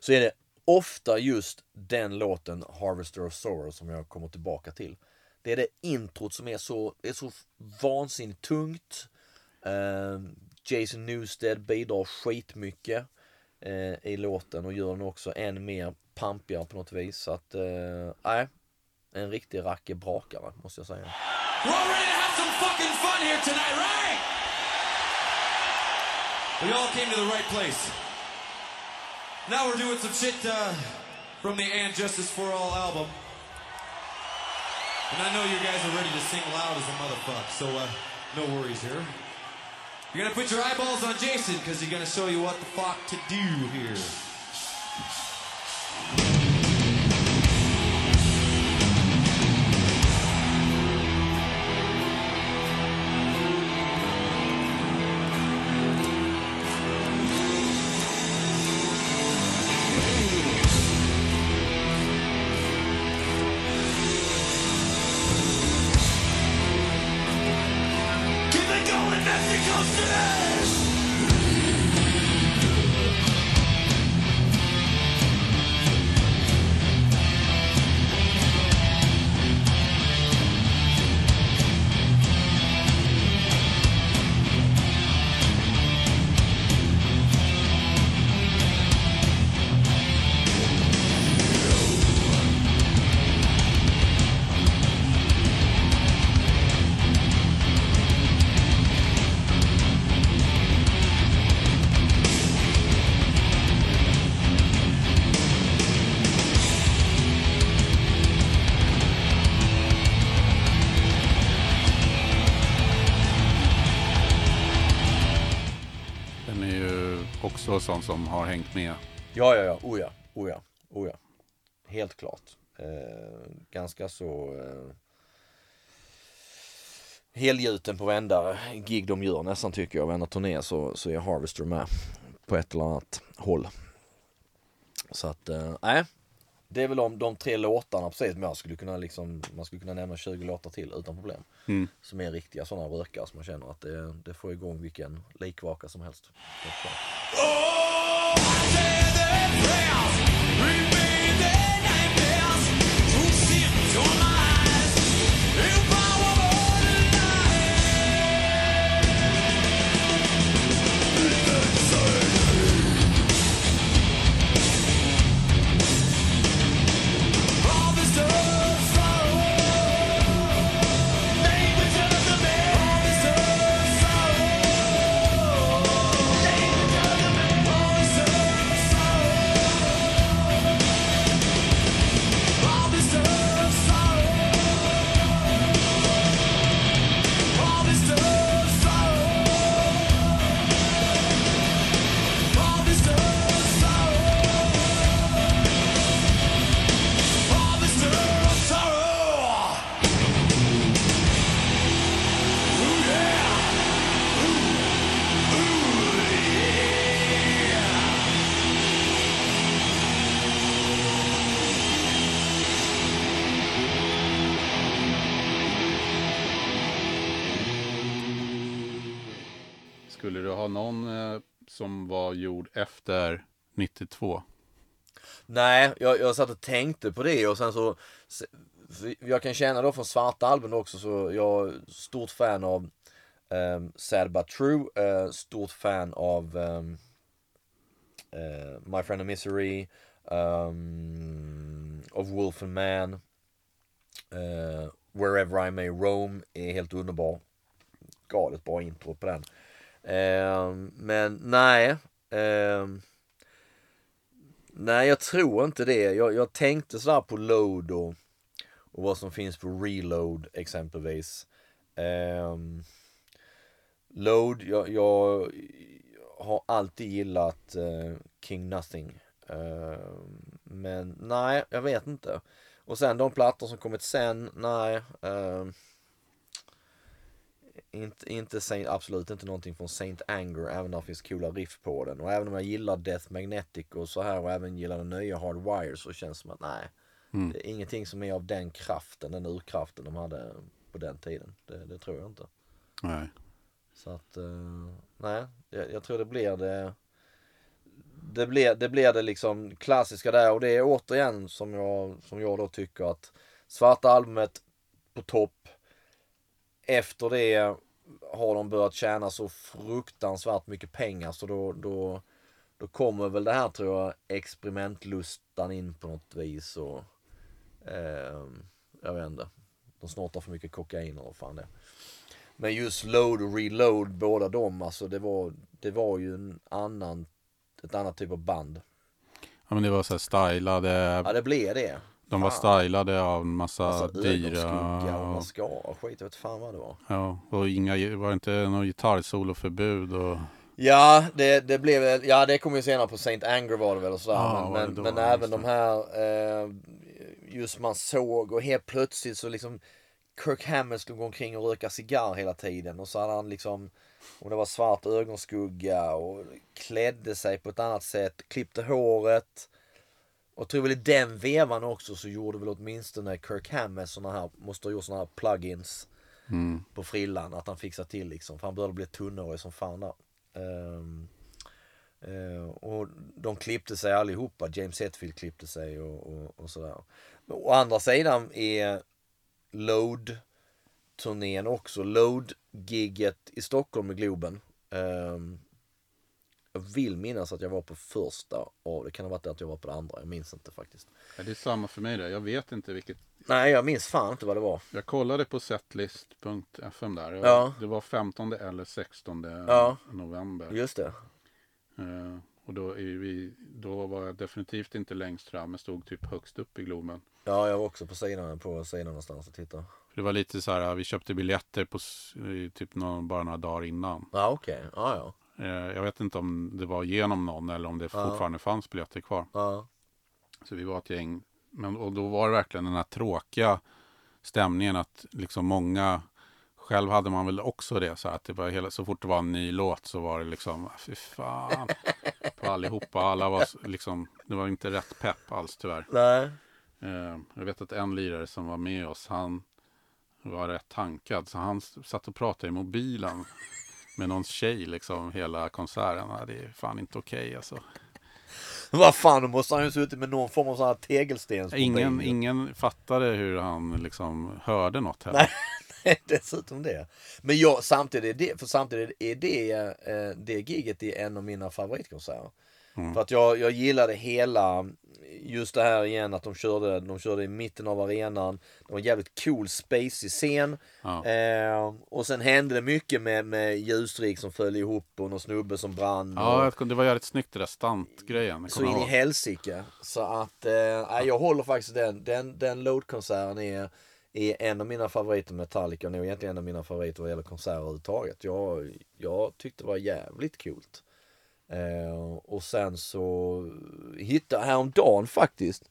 Så är det ofta just den låten Harvester of Sorrow som jag kommer tillbaka till. Det är det introt som är så, är så vansinnigt tungt. Ehm, Jason Newsted bidrar skitmycket eh, i låten och gör den också än mer pampigare på något vis. Så att, eh. En riktig rackebrakare måste jag säga. We're all ready to have some fucking fun here tonight, right? We all came to the right place. Now we're doing some shit uh, from the And Justice for All album. And I know you guys are ready to sing loud as a motherfucker, so uh, no worries here. You're gonna put your eyeballs on Jason, because he's gonna show you what the fuck to do here. Ju också sånt som har hängt med. Ja, ja, ja. Oh ja. Oh ja. Oh ja. Helt klart. Eh, ganska så eh, helgjuten på varenda gig de gör nästan tycker jag. Varenda turné så, så är Harvester med på ett eller annat håll. Så att, eh, nej det är väl de, de tre låtarna precis. Men jag skulle kunna liksom, man skulle kunna nämna 20 låtar till utan problem. Mm. Som är riktiga sådana rökare som man känner att det, det får igång vilken likvaka som helst. Som var gjord efter 92? Nej, jag, jag satt och tänkte på det och sen så Jag kan känna då från svarta album också så jag är stort fan av um, Sad But True, uh, stort fan av um, uh, My Friend of Misery, ehm, um, of Wolf and Man, uh, Wherever I May Roam är helt underbar. Galet bra intro på den. Ehm, men nej. Eh, Nej, jag tror inte det. Jag, jag tänkte sådär på load och, och vad som finns på reload exempelvis. Eh, load, jag, jag har alltid gillat eh, King Nothing. Ehm, men nej, jag vet inte. Och sen de plattor som kommit sen, nej. Ehm, inte, inte Saint, absolut inte någonting från Saint Anger, även om det finns coola riff på den. Och även om jag gillar Death Magnetic och så här och även gillar den nya Hardwire så känns det som att nej. Mm. Det är ingenting som är av den kraften, den urkraften de hade på den tiden. Det, det tror jag inte. Nej. Så att, eh, nej, jag, jag tror det blir det det blir det, blir det liksom klassiska där och det är återigen som jag, som jag då tycker att svarta albumet på topp. Efter det har de börjat tjäna så fruktansvärt mycket pengar så då, då, då kommer väl det här tror jag experimentlustan in på något vis och eh, jag vet inte. De snortar för mycket kokain vad fan det. Men just load och reload båda dem alltså det var, det var ju en annan, ett annat typ av band. Ja men det var så här stylade. Ja det blev det. De var fan. stylade av en massa Alltså dyra. och mascara och skit. Jag vet fan vad det var. Ja, och inga, det var inte något gitarrsoloförbud och Ja, det, det blev ja det kom ju senare på Saint Anger var det väl och sådär. Ja, men det men, men även de här, eh, just man såg och helt plötsligt så liksom Kirk Hammett skulle gå omkring och röka cigarr hela tiden och så hade han liksom, och det var svart ögonskugga och klädde sig på ett annat sätt, klippte håret. Och tror väl i den vevan också så gjorde väl åtminstone Kirk Hammett såna här, måste ha gjort såna här plugins mm, på frillan. Att han fixar till liksom. För han började bli tunnhårig som fan där. Ehm, eh, och de klippte sig allihopa. James Hetfield klippte sig och, och, och sådär. Men å andra sidan är Load-turnén också. Load-gigget i Stockholm med Globen. Ehm, jag vill minnas att jag var på första av det. Kan ha varit att jag var på det andra. Jag minns inte faktiskt. ja, det är samma för mig där. Jag vet inte vilket. Nej, jag minns fan inte vad det var. Jag kollade på setlist.fm där. Jag, Ja. Det var 15 eller 16 Ja. november. Just det. Eh, och då, vi, då var jag definitivt inte längst fram. Jag stod typ högst upp i Globen. Ja, jag var också på sidan, på sidan någonstans och tittade. Det var lite så här, vi köpte biljetter på typ någon, bara några dagar innan. Ja, okej. Ja, ja. Eh, jag vet inte om det var genom någon eller om det Ja. fortfarande fanns biljetter kvar. Ja. Så vi var ett gäng. Men, och då var det verkligen den här tråkiga stämningen att liksom många Själv hade man väl också det så att det var hela, så fort det var en ny låt så var det liksom fy fan på allihopa. Alla var liksom, det var inte rätt pepp alls tyvärr. Nej. Eh, jag vet att en lirare som var med oss, han var rätt tankad. Så han satt och pratade i mobilen med någon tjej liksom hela konserten. Det är fan inte okej alltså. Vad fan, då måste han ju suttit med någon form av sån här tegelstens Ingen, ingen fattade hur han liksom hörde något heller. Nej. Dessutom det. Men jag, samtidigt, är det, för samtidigt är det, eh, det giget är en av mina favoritkonserter. Mm. För att jag, jag gillade hela, just det här igen att de körde, de körde i mitten av arenan. Det var en jävligt cool spacey scen. Ja. Eh, och sen hände det mycket med, med ljusstrik som föll ihop och någon snubbe som brann. och, Ja, kom- det var jävligt snyggt det där stantgrejen. Så in i ihåg. helsike. Så att, eh, jag håller faktiskt den. Den, den Load-konserten är, är en av mina favoriter med Metallica. Nog egentligen en av mina favoriter vad gäller konserter överhuvudtaget. Jag, jag tyckte det var jävligt coolt. Eh, och sen så hittade jag häromdagen faktiskt.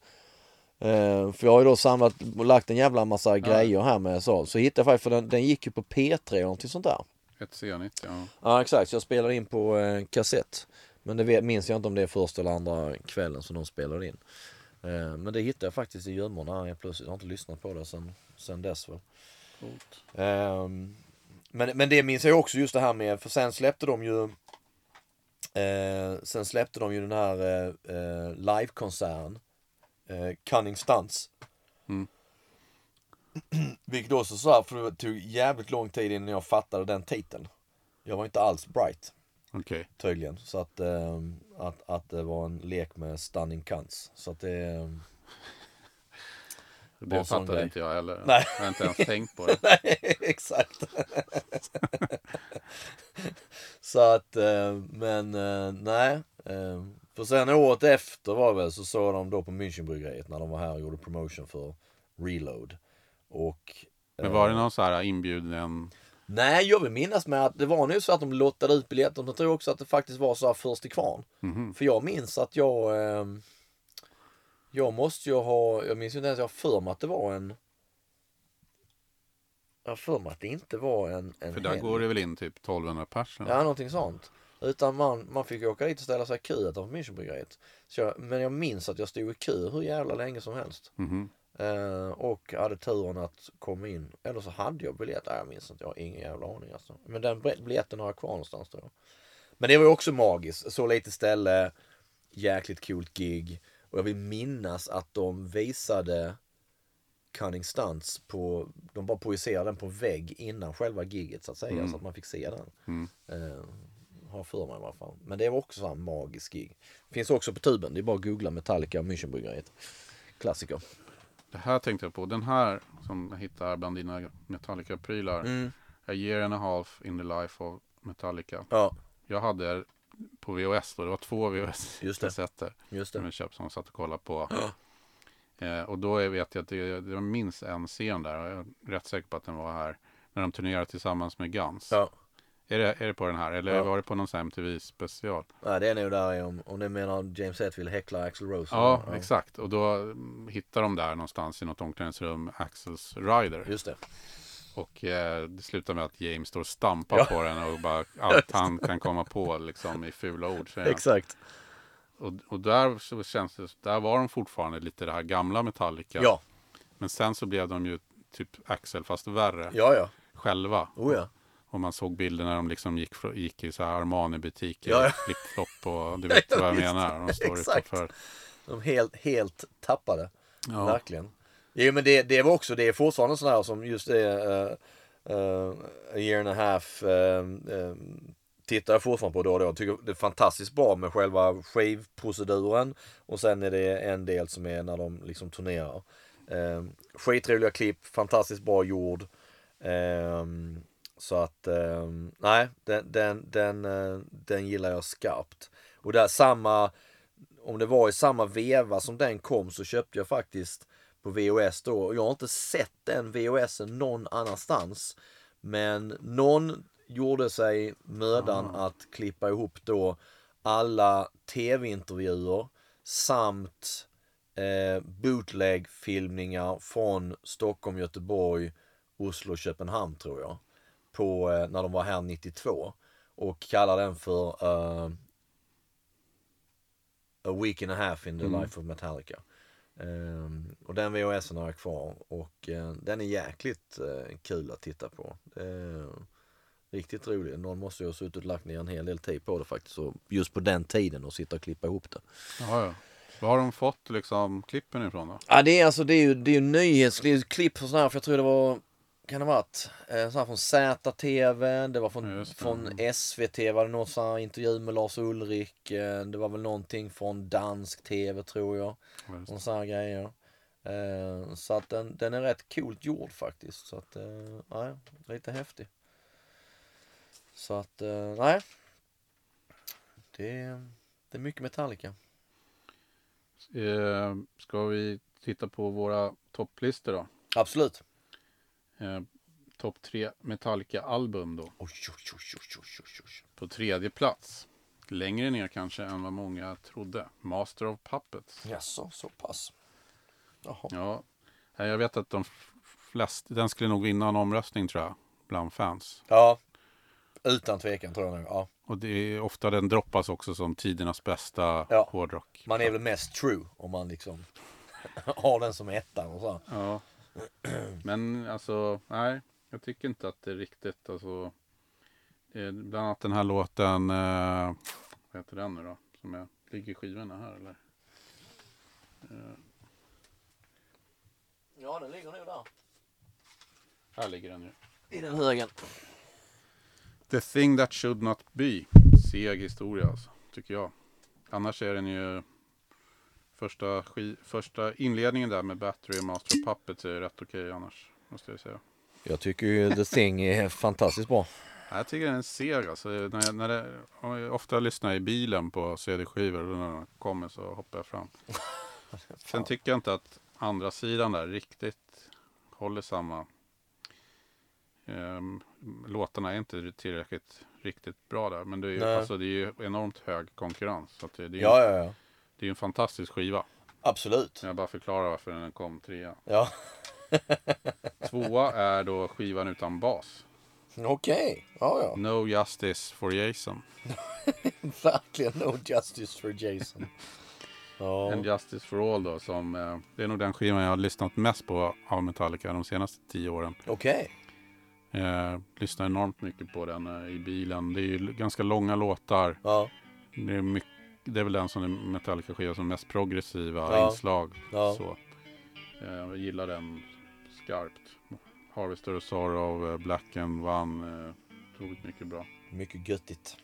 Eh, för jag har ju då samlat och lagt en jävla massa grejer här med så. Så hittade jag faktiskt, för den, den gick ju på P3 eller någonting sånt där. Ett C90, ja. Ja exakt, så jag spelade in på eh, kassett. Men det vet, minns jag inte om det är första eller andra kvällen som de spelade in. Eh, men det hittade jag faktiskt i gömmorna helt plötsligt. Jag har inte lyssnat på det sen, sen dess väl. Ehm, men, men det minns jag också just det här med, för sen släppte de ju eh, Sen släppte de ju den här eh, eh, livekonserten eh, Cunning Stunts. Mm. Vilket också så här, för det tog jävligt lång tid innan jag fattade den titeln. Jag var inte alls bright Okej. tydligen. Så att, eh, att, att det var en lek med stunning cunts. Så att det... Det fattade grej. inte jag heller. Nej. Jag har inte ens tänkt på det. Nej, exakt. så att, eh, men eh, nej. Eh, för sen året efter var det väl så såg de då på Münchenbryggeriet när de var här och gjorde promotion för Reload. Och Men var det någon så här inbjuden? Nej, jag vill minnas med att det var nog så att de lottade ut biljetter. Jag tror också att det faktiskt var så här först till kvarn. Mhm. För jag minns att jag... Jag måste ju ha... Jag minns inte ens, jag har för mig att det var en... Jag har för mig att det inte var en, en För där helg. går det väl in typ 1200 personer? Ja, någonting sånt. Utan man, man fick åka dit och ställa sig i kö utanför Münchenbryggeriet. Men jag minns att jag stod i kö hur jävla länge som helst. Mhm. Eh, och hade turen att komma in. Eller så hade jag biljett. Nej, jag minns inte. Jag har ingen jävla aning alltså. Men den bil- biljetten har jag kvar någonstans tror jag. Men det var ju också magiskt. Så lite ställe. jäkligt coolt gig. Och jag vill minnas att de visade Cunning Stunts på, de bara projicerade den på vägg innan själva giget så att säga. Så att man fick se den. Eh, har jag för mig i alla fall. Men det var också en magisk gig. Finns också på tuben, det är bara att googla Metallica Münchenbryggeriet. Klassiker. Det här tänkte jag på. Den här som jag hittar bland dina Metallica-prylar. Mm. A year and a half in the life of Metallica. Ja, Jag hade på VHS då. Det var två. VHS-kassetter. just Som det. jag köpte som satt och kollade på. Eh, och då vet jag att det, det var minst en scen där. Jag är rätt säker på att den var här. När de turnerade tillsammans med Guns. Ja. Är, det, är det på den här? Eller Ja. var det på någon sån här MTV special? Nej, det är nog där om, om du menar James Hetfield häcklar Axl Rose. Ja, exakt. Och då mm, hittar de där någonstans i något omklädningsrum Axels Rider. Just det. Och eh, det slutar med att James står och stampar Ja. på den och bara allt han kan komma på liksom i fula ord. Exakt. Och, och där så känns det, där var de fortfarande lite det här gamla Metallica. Ja, Men sen så blev de ju typ Axel fast värre ja, ja. själva. Oh ja. Och man såg bilder när de liksom gick, gick i så här Armani-butiker, Ja, ja. flip-flop och du vet Ja, vad jag menar. De står Exakt. utanför. De helt, helt tappade. Ja. Verkligen. Jo men det, det var också, det är fortfarande sådär som just det uh, uh, eh, A year and a half uh, uh, tittar jag fortfarande på då och då. Tycker det är fantastiskt bra med själva skivproceduren och sen är det en del som är när de liksom turnerar. Uh, skitroliga klipp, fantastiskt bra gjord. Ehm, så att, ehm, nej, den, den, den, eh, den gillar jag skarpt. Och där samma, om det var i samma veva som den kom så köpte jag faktiskt på VHS då. Jag har inte sett den VHSen någon annanstans. Men någon gjorde sig mödan att klippa ihop då alla tv-intervjuer samt eh, bootleg-filmningar från Stockholm, Göteborg, Oslo, Köpenhamn tror jag. På, eh, när de var här 92. Och kallar den för eh, A Week and a Half in the Life of Metallica. Ehm, och den VHSen har jag kvar och eh, den är jäkligt eh, kul att titta på. Eh, riktigt rolig. Någon måste ju ha suttit och lagt ner en hel del tid på det faktiskt. Och just på den tiden och sitta och klippa ihop det. Ja, ja. Var har de fått liksom klippen ifrån då? Ja det är alltså det är ju, det är ju nyhetsklipp och sådana här för jag tror det var kan det ha varit? Eh, sån här från ZTV, det var från, det. från SVT var det någon sån här intervju med Lars Ulrik. Eh, det var väl någonting från dansk TV tror jag. Och såna här grejer. Eh, så att den, den är rätt coolt gjord faktiskt. Så att, nej, lite häftig. Så att, nej. Det, det är mycket Metallica. Ska vi titta på våra topplistor då? Absolut. Eh, Topp tre Metallica-album då. Oj, oj, oj. På tredje plats. Längre ner kanske än vad många trodde. Master of Puppets. Jaså, så pass. Jaha. Ja, jag vet att de flesta, den skulle nog vinna en omröstning tror jag. Bland fans. Ja, utan tvekan tror jag nog. Ja. Och det är ofta den droppas också som tidernas bästa Ja. hårdrock. Man är väl mest true om man liksom har den som ettan och så. Ja. Men alltså, nej. Jag tycker inte att det är riktigt. Alltså, är bland annat den här låten. Eh, vad heter den nu då? Som jag, ligger skivorna här eller? Ja, den ligger nog där. Här ligger den ju. I den högen. The thing that should not be. Seg historia alltså, tycker jag. Annars är den ju första, första inledningen där med Battery och Master of Puppets är rätt okej annars. Måste jag säga. Jag tycker ju The Thing är fantastiskt bra. Jag tycker den är seg alltså. När jag, när det, jag ofta lyssnar i bilen på CD-skivor och när de kommer så hoppar jag fram. Sen tycker jag inte att andra sidan där riktigt håller samma. Ehm, låtarna är inte tillräckligt riktigt bra där. Men det är ju, alltså, det är ju enormt hög konkurrens. Så det, det, är Ja, ja, ja. Det är ju en fantastisk skiva. Absolut. Jag bara förklarar varför den kom trea. Ja, Tvåa är då skivan utan bas. okej. Ja, ja. No Justice for Jason. Verkligen no justice for Jason. Ja. And Justice for All då som eh, det är nog den skivan jag har lyssnat mest på av Metallica de senaste tio åren. Okej. Eh, lyssnar enormt mycket på den eh, i bilen. Det är ju ganska långa låtar. Ja. Det är mycket, det är väl den som är Metallica-skiva som är mest progressiva Ja. inslag. Ja. Så. Eh, Jag gillar den skarpt. Harvester of Sorrow, eh, Black and One. Eh, otroligt mycket bra. Mycket göttigt.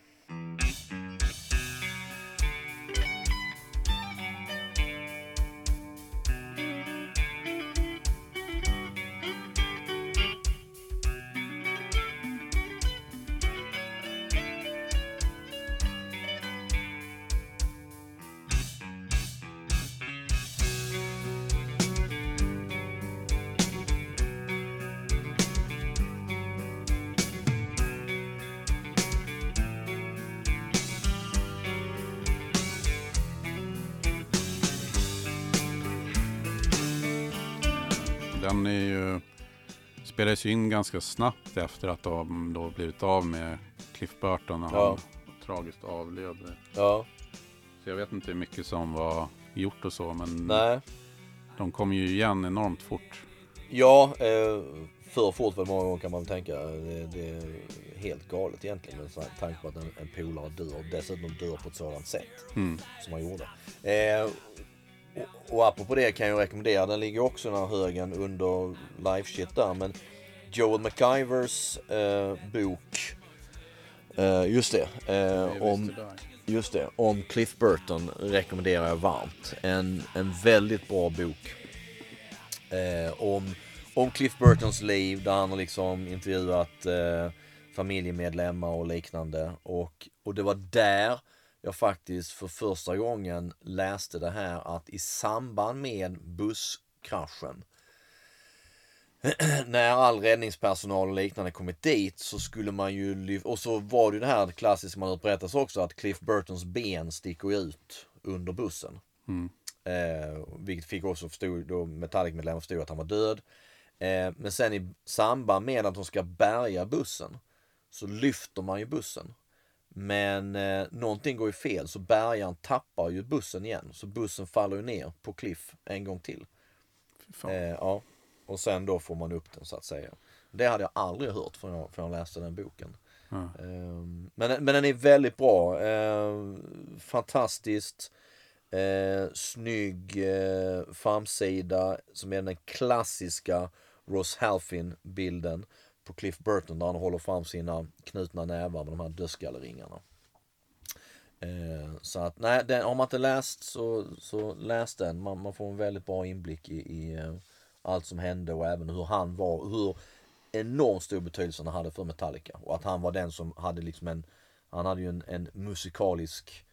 In ganska snabbt efter att de då blivit av med Cliff Burton när Ja. han tragiskt avled. Ja, Så jag vet inte hur mycket som var gjort och så men nej. de kom ju igen enormt fort. Ja, eh, för fort för många gånger kan man tänka. Det, det är helt galet egentligen med tanke på att en, en polare dör. Dessutom dör på ett sådant sätt Mm. som han gjorde. Eh, och, och apropå det kan jag rekommendera, den ligger också i den här högen under live shit där. Men Joel McIvers eh, bok, eh, just det, eh, om, just det, om Cliff Burton rekommenderar jag varmt. En, en väldigt bra bok eh, om, om Cliff Burtons liv där han har liksom intervjuat eh, familjemedlemmar och liknande. Och, och det var där jag faktiskt för första gången läste det här att i samband med busskraschen när all räddningspersonal och liknande kommit dit så skulle man ju lyfta, och så var det ju det här klassiska man har berättats också att Cliff Burtons ben sticker ut under bussen. Mm. Eh, vilket fick också förstod, då Metallic-medlemmar förstod att han var död. Eh, men sen i samband med att de ska bärga bussen så lyfter man ju bussen. Men eh, någonting går ju fel så bärgaren tappar ju bussen igen. Så bussen faller ju ner på Cliff en gång till. Eh, ja. Och sen då får man upp den så att säga. Det hade jag aldrig hört förrän jag, förrän jag läste den boken. Ja. Eh, men, men den är väldigt bra. Eh, fantastiskt. Eh, snygg eh, framsida som är den klassiska Ross Halfin bilden på Cliff Burton där han håller fram sina knutna nävar med de här dödsskalleringarna. Eh, så att nej, den, har man inte läst så, så läs den. Man, man får en väldigt bra inblick i, i eh, allt som hände och även hur han var, hur enormt stor betydelse han hade för Metallica. Och att han var den som hade liksom en, han hade ju en, en musikalisk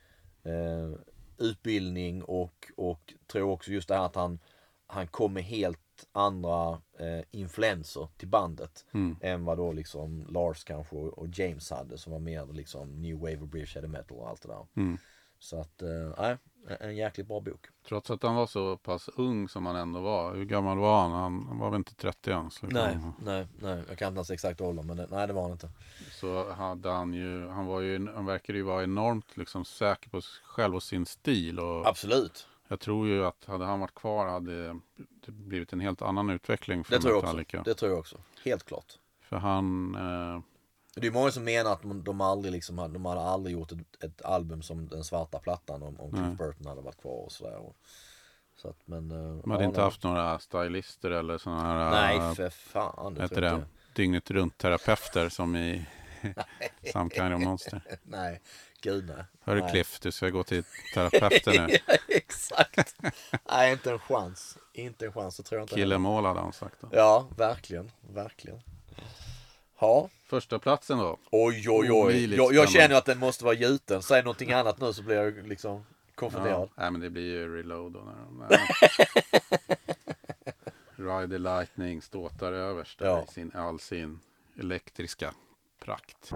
eh, utbildning och, och tror också just det här att han, han kom med helt andra eh, influenser till bandet Mm. än vad då liksom Lars kanske och, och James hade som var mer liksom New Wave och British Heavy Metal och allt det där. Mm. Så att, eh, nej, en- en jäkligt bra bok. Trots att han var så pass ung som han ändå var. Hur gammal var han? Han, var väl inte 30 än? Så, Nej, nej, nej, jag kan inte hans exakta ålder men det, nej det var han inte. så hade han ju, han var ju, han verkade ju vara enormt liksom säker på sig själv och sin stil. Och Absolut, jag tror ju att hade han varit kvar hade det blivit en helt annan utveckling för det tror jag också. Metallica. Det tror jag också, helt klart. För han, eh, Det är många som menar att de, aldrig liksom, de hade aldrig gjort ett, ett album som den svarta plattan om, om. Cliff Burton hade varit kvar och sådär. Och, så att, men, eh, de hade ja, inte haft några stylister eller sådana här Nej, för fan. Det heter det, dygnet runt terapeuter som i kind of monster. Nej, gud nej. Hörru Nej. Cliff, du ska gå till terapeuten nu. Ja, Exakt. Nej, inte en chans. Inte en chans, det tror jag inte. Killemål hade han sagt. Då. Ja, verkligen. Verkligen. Ja, Första platsen då. oj oj oj. Jag, jag känner att den måste vara gjuten. Säg någonting annat nu så blir jag liksom Ja, konfunderad. nej, men det blir ju reload då. När de, när de Ride the Lightning ståtar överst där Ja. i sin, all sin elektriska prakt.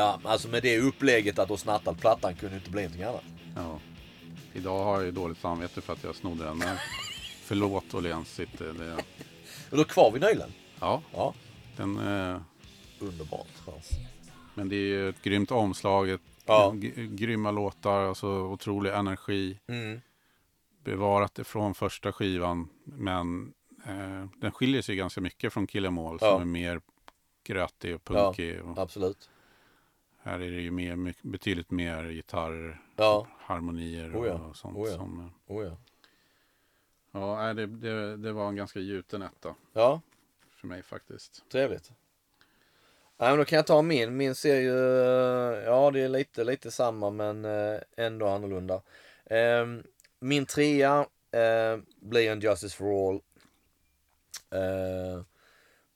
Ja, alltså med det upplägget att du har snattat plattan kunde det inte bli någonting annat. Ja. Idag har jag ju dåligt samvete för att jag snodde den. Men Förlåt Åhléns City. Det, Och då kvar vinylen. ja, Ja, den, eh, underbart. Frans. men det är ju ett grymt omslag. Ett, Ja. grymma låtar, alltså otrolig energi. Mm. Bevarat det från första skivan. Men eh, den skiljer sig ganska mycket från Kill Em All Ja. som är mer grötig och punkig. Och Absolut. Här är det ju mer, betydligt mer gitarr, Ja, harmonier Oh ja, och sånt. oh ja. Som, eh, oh ja. ja, det, det, det var en ganska gjuten etta Ja, för mig faktiskt. trevligt. Nej, men då kan jag ta min. Min ser ju, ja det är lite, lite samma men eh, ändå annorlunda. Ehm, Min trea eh, blir en Justice for All.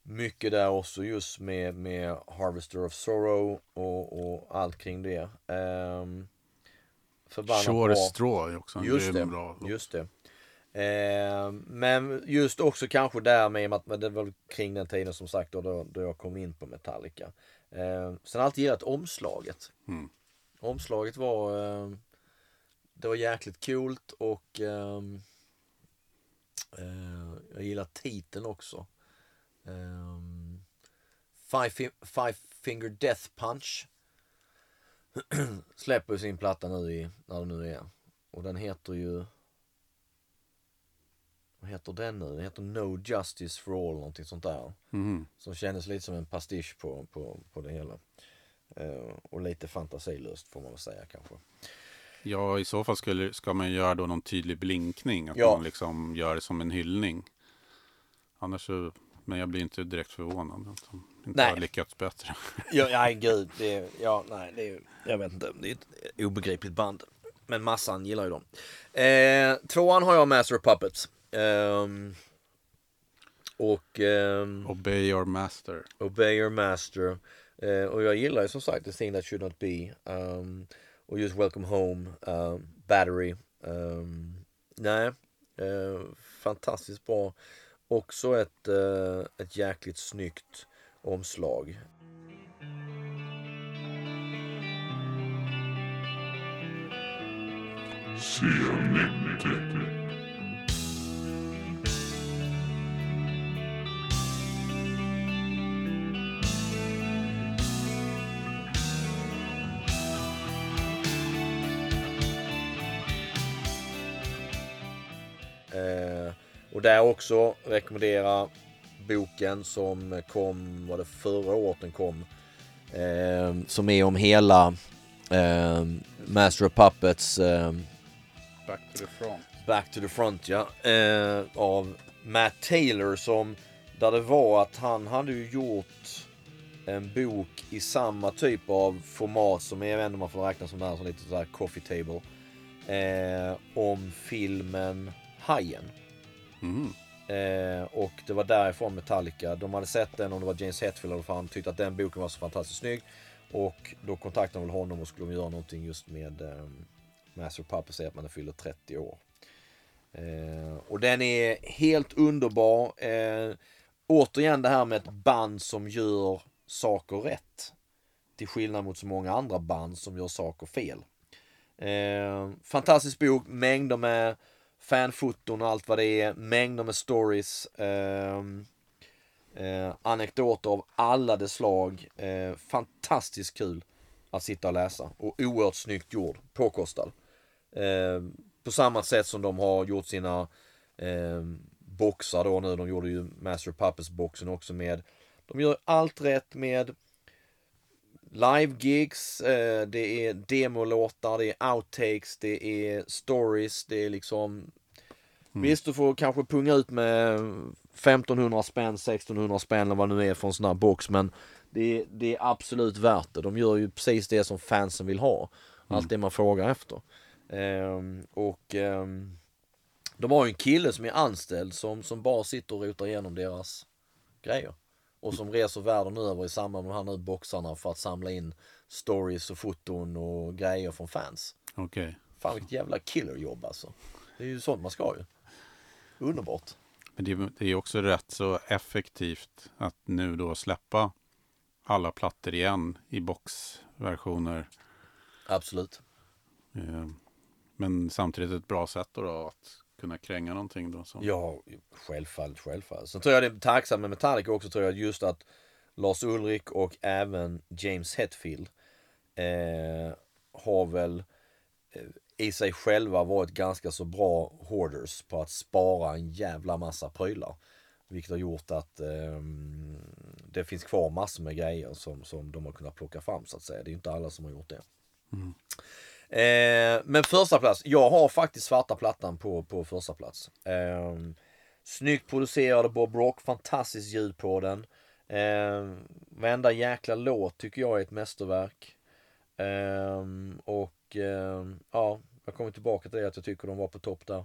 Mycket där också just med, med Harvester of Sorrow och, och allt kring det. Um, förbannat Sure bra. Straw också en Just det, bra låt. just det. Eh, men just också kanske där med att det var kring den tiden som sagt då, då, då jag kom in på Metallica. Eh, sen alltid gillat omslaget. Mm. Omslaget var eh, det var jäkligt coolt och ehm, eh, jag gillar titeln också. Um, five, Fi- five Finger Death Punch släpper sin platta nu i, när det nu är. Och den heter ju vad heter den nu? Den heter No Justice for All, någonting sånt där. Mhm. Som kändes lite som en pastisch på, på, på det hela. Eh, och lite fantasilöst får man väl säga kanske. Ja, i så fall skulle, ska man göra då någon tydlig blinkning. Att Ja. man liksom gör det som en hyllning. Annars så, men jag blir inte direkt förvånad att de inte Nej. har lyckats bättre. Ja, nej gud. Det är, ja, nej, det är, jag vet inte. Det är ett obegripligt band. Men massan gillar ju dem. Eh, tvåan har jag Master of Puppets. Ehm, och ehm, Obey your master. Obey your master. Eh, och jag gillar ju som sagt The thing that should not be. Um, och just Welcome Home, um, Battery. Um, nej, eh, fantastiskt bra. Också ett, eh, ett jäkligt snyggt omslag. Eh, och där också rekommendera boken som kom, var det förra året den kom? Eh, som är om hela eh, Master of Puppets eh, Back to the front. Back to the Front ja. Eh, av Matt Taylor som där det var att han hade ju gjort en bok i samma typ av format som jag vet inte om man får räkna som det här som lite sådär coffee table. Eh, om filmen Hajen. Mm. Eh, och det var därifrån Metallica. De hade sett den, om det var James Hetfield eller fan tyckte att den boken var så fantastiskt snygg. Och då kontaktade de väl honom och skulle de göra någonting just med eh, Master of Puppets, säga att man fyller 30 år. Eh, och den är helt underbar. Eh, återigen det här med ett band som gör saker rätt. Till skillnad mot så många andra band som gör saker fel. Eh, fantastisk bok, mängder med fanfoton och allt vad det är, mängder med stories. eh, eh, anekdoter av alla de slag. Eh, fantastiskt kul att sitta och läsa och oerhört snyggt gjord, påkostad. Eh, på samma sätt som de har gjort sina eh, boxar då nu. De gjorde ju Master Puppets boxen också med. De gör allt rätt med live-gigs, eh, det är demolåtar, det är outtakes, det är stories, det är liksom Visst, du får kanske punga ut med 1500 spänn, 1600 spänn eller vad det nu är för en sån här box. Men det är, det är absolut värt det. De gör ju precis det som fansen vill ha. Allt det man frågar efter. Ehm, och ehm, de har ju en kille som är anställd som, som bara sitter och rotar igenom deras grejer. Och som reser världen över i samband med de här nu boxarna för att samla in stories och foton och grejer från fans. Okej. Fan vilket jävla killerjobb alltså. Det är ju sånt man ska ju. Underbart. Men det, det är också rätt så effektivt att nu då släppa alla plattor igen i boxversioner. Absolut. Eh, Men samtidigt ett bra sätt då, då att kunna kränga någonting då. Så. Ja, självfallet, självfallet. Sen tror jag det är tacksamt med Metallica också tror jag just att Lars Ulrik och även James Hetfield eh, har väl eh, i sig själva varit ganska så bra hoarders på att spara en jävla massa prylar. Vilket har gjort att eh, det finns kvar massor med grejer som, som de har kunnat plocka fram så att säga. Det är inte alla som har gjort det. Mm. Eh, men första plats, jag har faktiskt svarta plattan på, på första plats. Eh, snyggt producerad Bob Rock, fantastiskt ljud på den. Eh, varenda jäkla låt tycker jag är ett mästerverk. Eh, och eh, ja, jag kommer tillbaka till det att jag tycker de var på topp där.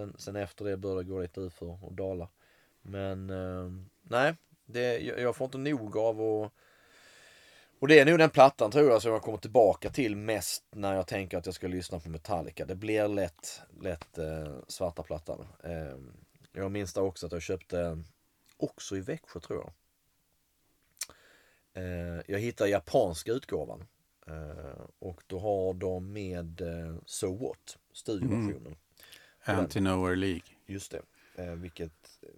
Sen, sen efter det började det gå lite utför och dala. Men eh, nej, det, jag, jag får inte nog av att och det är nog den plattan tror jag som jag kommer tillbaka till mest när jag tänker att jag ska lyssna på Metallica. Det blir lätt, lätt eh, svarta plattan. Eh, jag minns det också att jag köpte också i Växjö tror jag. Eh, jag hittade japanska utgåvan. Eh, och då har de med eh, So What, studioversionen. Mm. Anti-Nowhere League. Just det. Eh, vilket eh,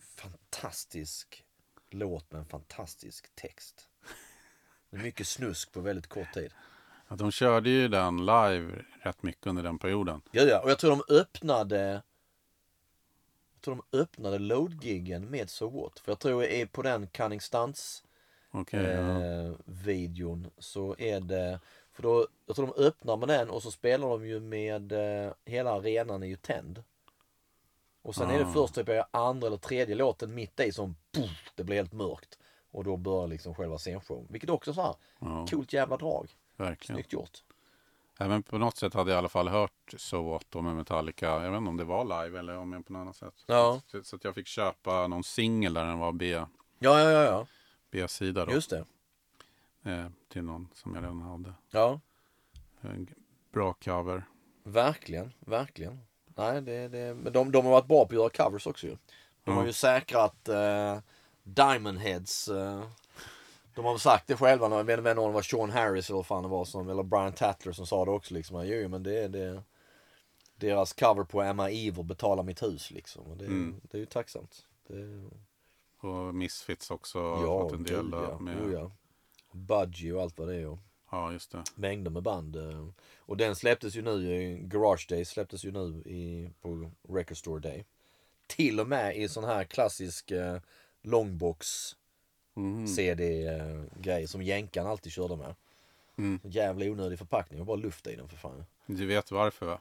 fantastisk låt med en fantastisk text. Det är mycket snusk på väldigt kort tid. Ja, de körde ju den live rätt mycket under den perioden. Ja, ja. Och jag tror de öppnade jag tror de öppnade load-giggen med So What. För jag tror är på den Cunning Stunts ja. eh, videon så är det för då, jag tror de öppnar med den och så spelar de ju med eh, hela arenan är ju tänd. Och sen är det Ah. först typ andra eller tredje låten mitt i som puff, det blir helt mörkt. Och då börjar liksom själva scenshowen. Vilket också så här ja, coolt jävla drag. verkligen. Snyggt gjort. Även på något sätt hade jag i alla fall hört So What med Metallica. Jag vet inte om det var live eller om jag på något annat sätt. Ja. Så, så att jag fick köpa någon singel där den var B, Ja, ja, ja, ja. B-sida då. Just det. Eh, till någon som jag redan hade. Ja, En bra cover. verkligen, verkligen. Nej, det, det, men de, de har varit bra på att göra covers också ju. De har ju säkrat eh, Diamond Heads. Eh, de har sagt det själva, jag vet inte om det var Sean Harris eller vad fan det var som, eller Brian Tatler som sa det också liksom. Jo, jo, men det är det. Deras cover på Emma Evil betalar mitt hus liksom. Och det, Mm. det är ju tacksamt. Det, Och Misfits också har ja, fått en del ja. med. Oh, ja. Budgie och allt vad det är. Och Ja, just det. mängder med band. eh. Och den släpptes ju nu, i Garage Days släpptes ju nu i, på Record Store Day. Till och med i sån här klassisk eh, longbox Mhm. CD-grej som jänkarna alltid körde med. Mm. Jävla onödig förpackning och bara luft i den för fan. Du vet varför va?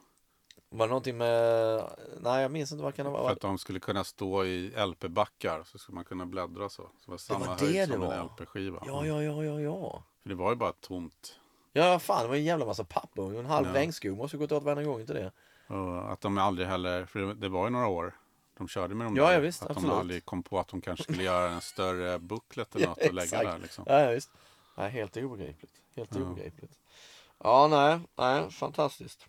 Var det någonting med, nej jag minns inte vad kan det För vara. att de skulle kunna stå i LP-backar så skulle man kunna bläddra så. Så det var samma var det höjd det som var. en LP-skiva. Ja, ja, ja, ja, ja. För det var ju bara tomt. Ja, fan det var en jävla massa papper en halv Ja. regnskog. Måste gått åt varenda gång till det. Och att de aldrig heller, för det- det var ju några år de körde med dem Ja, där. ja, visst, Att absolut. de aldrig kom på att de kanske skulle göra en större booklet eller Ja, något och lägga där liksom. Ja, ja, visst. Nej, helt obegripligt. Helt Ja. obegripligt. Ja, nej, nej, fantastiskt.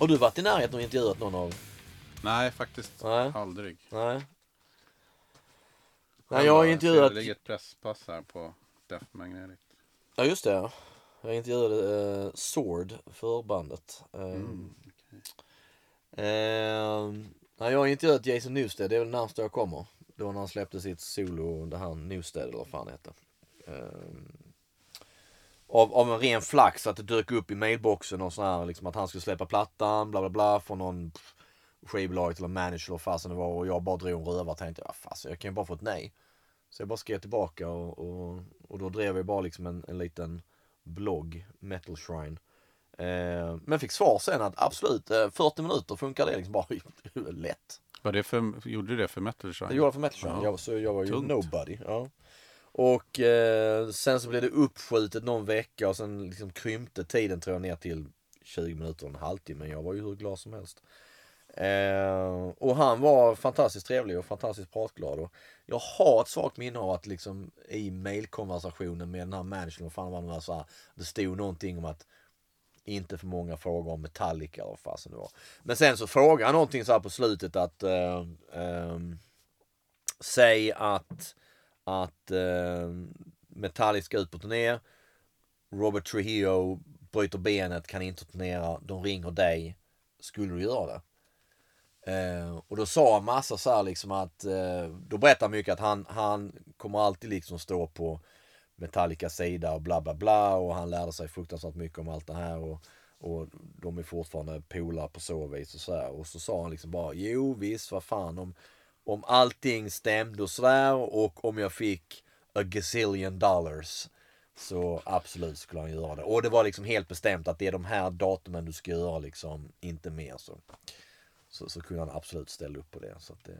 Har du varit i närheten och intervjuat någon av? Nej, faktiskt Nej. aldrig. Nej. Nej, jag har intervjuat... Det ligger ett presspass här på Death Magnetic. Ja, just det. ja. Jag intervjuade eh, Sword, förbandet. Ehm, Mm, ehm, nej, jag har intervjuat Jason Newsted, det är väl närmast jag kommer. Då när han släppte sitt solo, det här Newsted eller vad fan det heter. Ehm, av, av en ren flax att det dök upp i mailboxen och så här liksom att han skulle släppa plattan, bla bla bla från någon pff, skivbolaget eller manager eller fasen det var och jag bara drog en röva och tänkte, ja fasen jag kan ju bara få ett nej. Så jag bara skrev tillbaka och, och, och då drev jag bara liksom en, en liten blogg, Metal Shrine. Eh, men fick svar sen att absolut, eh, 40 minuter funkar det liksom bara lätt. Vad det för, gjorde du det för Metal Shrine? Jag gjorde det för Metal Shrine. Ja. jag, så jag var ju Tungt. nobody. Ja. Och eh, sen så blev det uppskjutet någon vecka och sen liksom krympte tiden tror jag ner till 20 minuter och en halvtimme. Jag var ju hur glad som helst. Eh, och han var fantastiskt trevlig och fantastiskt pratglad. Och jag har ett svagt minne av att liksom i mailkonversationen med den här managern, och fan vad det var, så här, det stod någonting om att inte för många frågor om Metallica och vad fasen det var. Men sen så frågade han någonting så här på slutet att eh, eh Säg att, att eh, Metallica ska ut på turné. Robert Trujillo bryter benet, kan inte turnera. De ringer dig. Skulle du göra det? Eh, och då sa han massa så här liksom att, eh, då berättar han mycket att han, han kommer alltid liksom stå på Metallicas sida och bla bla bla och han lärde sig fruktansvärt mycket om allt det här och, och de är fortfarande polare på så vis och så här. Och så sa han liksom bara, jo visst vad fan om, om allting stämde och sådär och om jag fick a gazillion dollars så absolut skulle han göra det. Och det var liksom helt bestämt att det är de här datumen du ska göra liksom, inte mer så. Så, så kunde han absolut ställa upp på det. Så det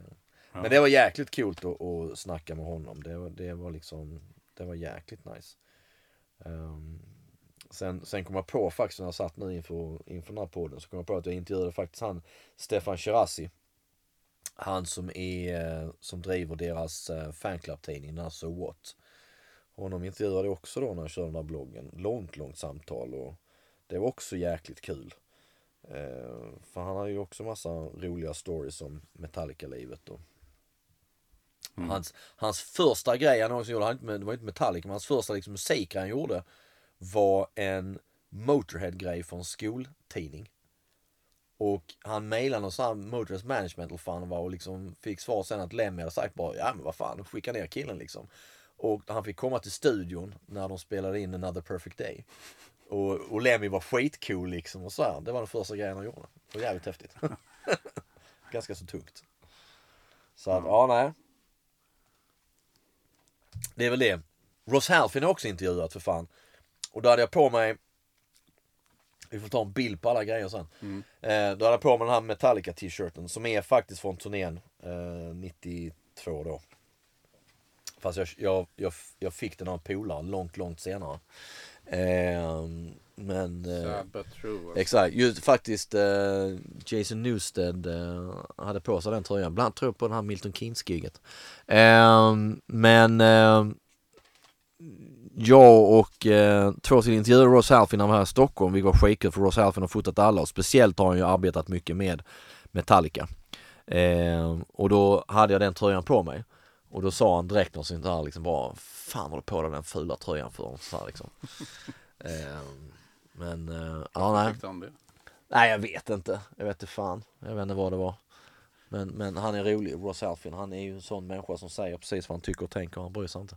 Men det var jäkligt coolt att, att snacka med honom. Det, var- det var liksom, det var jäkligt nice. Ehm, sen, sen kom jag på faktiskt när jag satt nu inför, inför den här podden så kom jag på att jag intervjuade faktiskt han Stefan Shirazi. Han som är, eh, som driver deras eh, fanclub-tidning, den här So What. Honom intervjuade jag också då när jag körde den här bloggen. Långt, långt samtal och det var också jäkligt kul. Eh, för han har ju också massa roliga stories om Metallica-livet och Hans, hans första grej han också gjorde, han, det var inte Metallica, men hans första liksom, musik han gjorde var en Motorhead-grej från skoltidning. Och han mejlade någon sån här Motorheads management eller fan var och liksom fick svar sen att Lemmy hade sagt bara ja men vad fan skicka ner killen liksom. Och han fick komma till studion när de spelade in Another Perfect Day. Och, och Lemmy var skitcool liksom och så här. Det var den första grejen han gjorde. Det var jävligt häftigt. Ganska så tungt. Så att, ja nej. Det är väl det. Ross Halfin har också intervjuat för fan. Och då hade jag på mig vi får ta en bild på alla grejer sen. Eh, då hade jag på mig den här Metallica t-shirten som är faktiskt från turnén eh, 92 då. Fast jag, jag, jag, jag fick den av en polare långt, långt senare. Eh, men... Eh, true. alltså. Exakt, just faktiskt eh, Jason Newsted eh, hade på sig den tröjan. Bland annat tror jag på den här Milton Keynes-giget. Men jag och eh, två till intervjuade Ross Halfin när han var här i Stockholm. Vi var skitkul för Ross Halfin har fotat alla och speciellt har han ju arbetat mycket med Metallica. Eh, och då hade jag den tröjan på mig. Och då sa han direkt något sånt där liksom bara Fan har du på dig den fula tröjan för? Så här, liksom. eh, men eh, ja nej. Nej jag vet inte. Jag vet inte fan. Jag vet inte vad det var. Men, men han är rolig, Ross Halfin. Han är ju en sån människa som säger precis vad han tycker och tänker. Han bryr sig inte.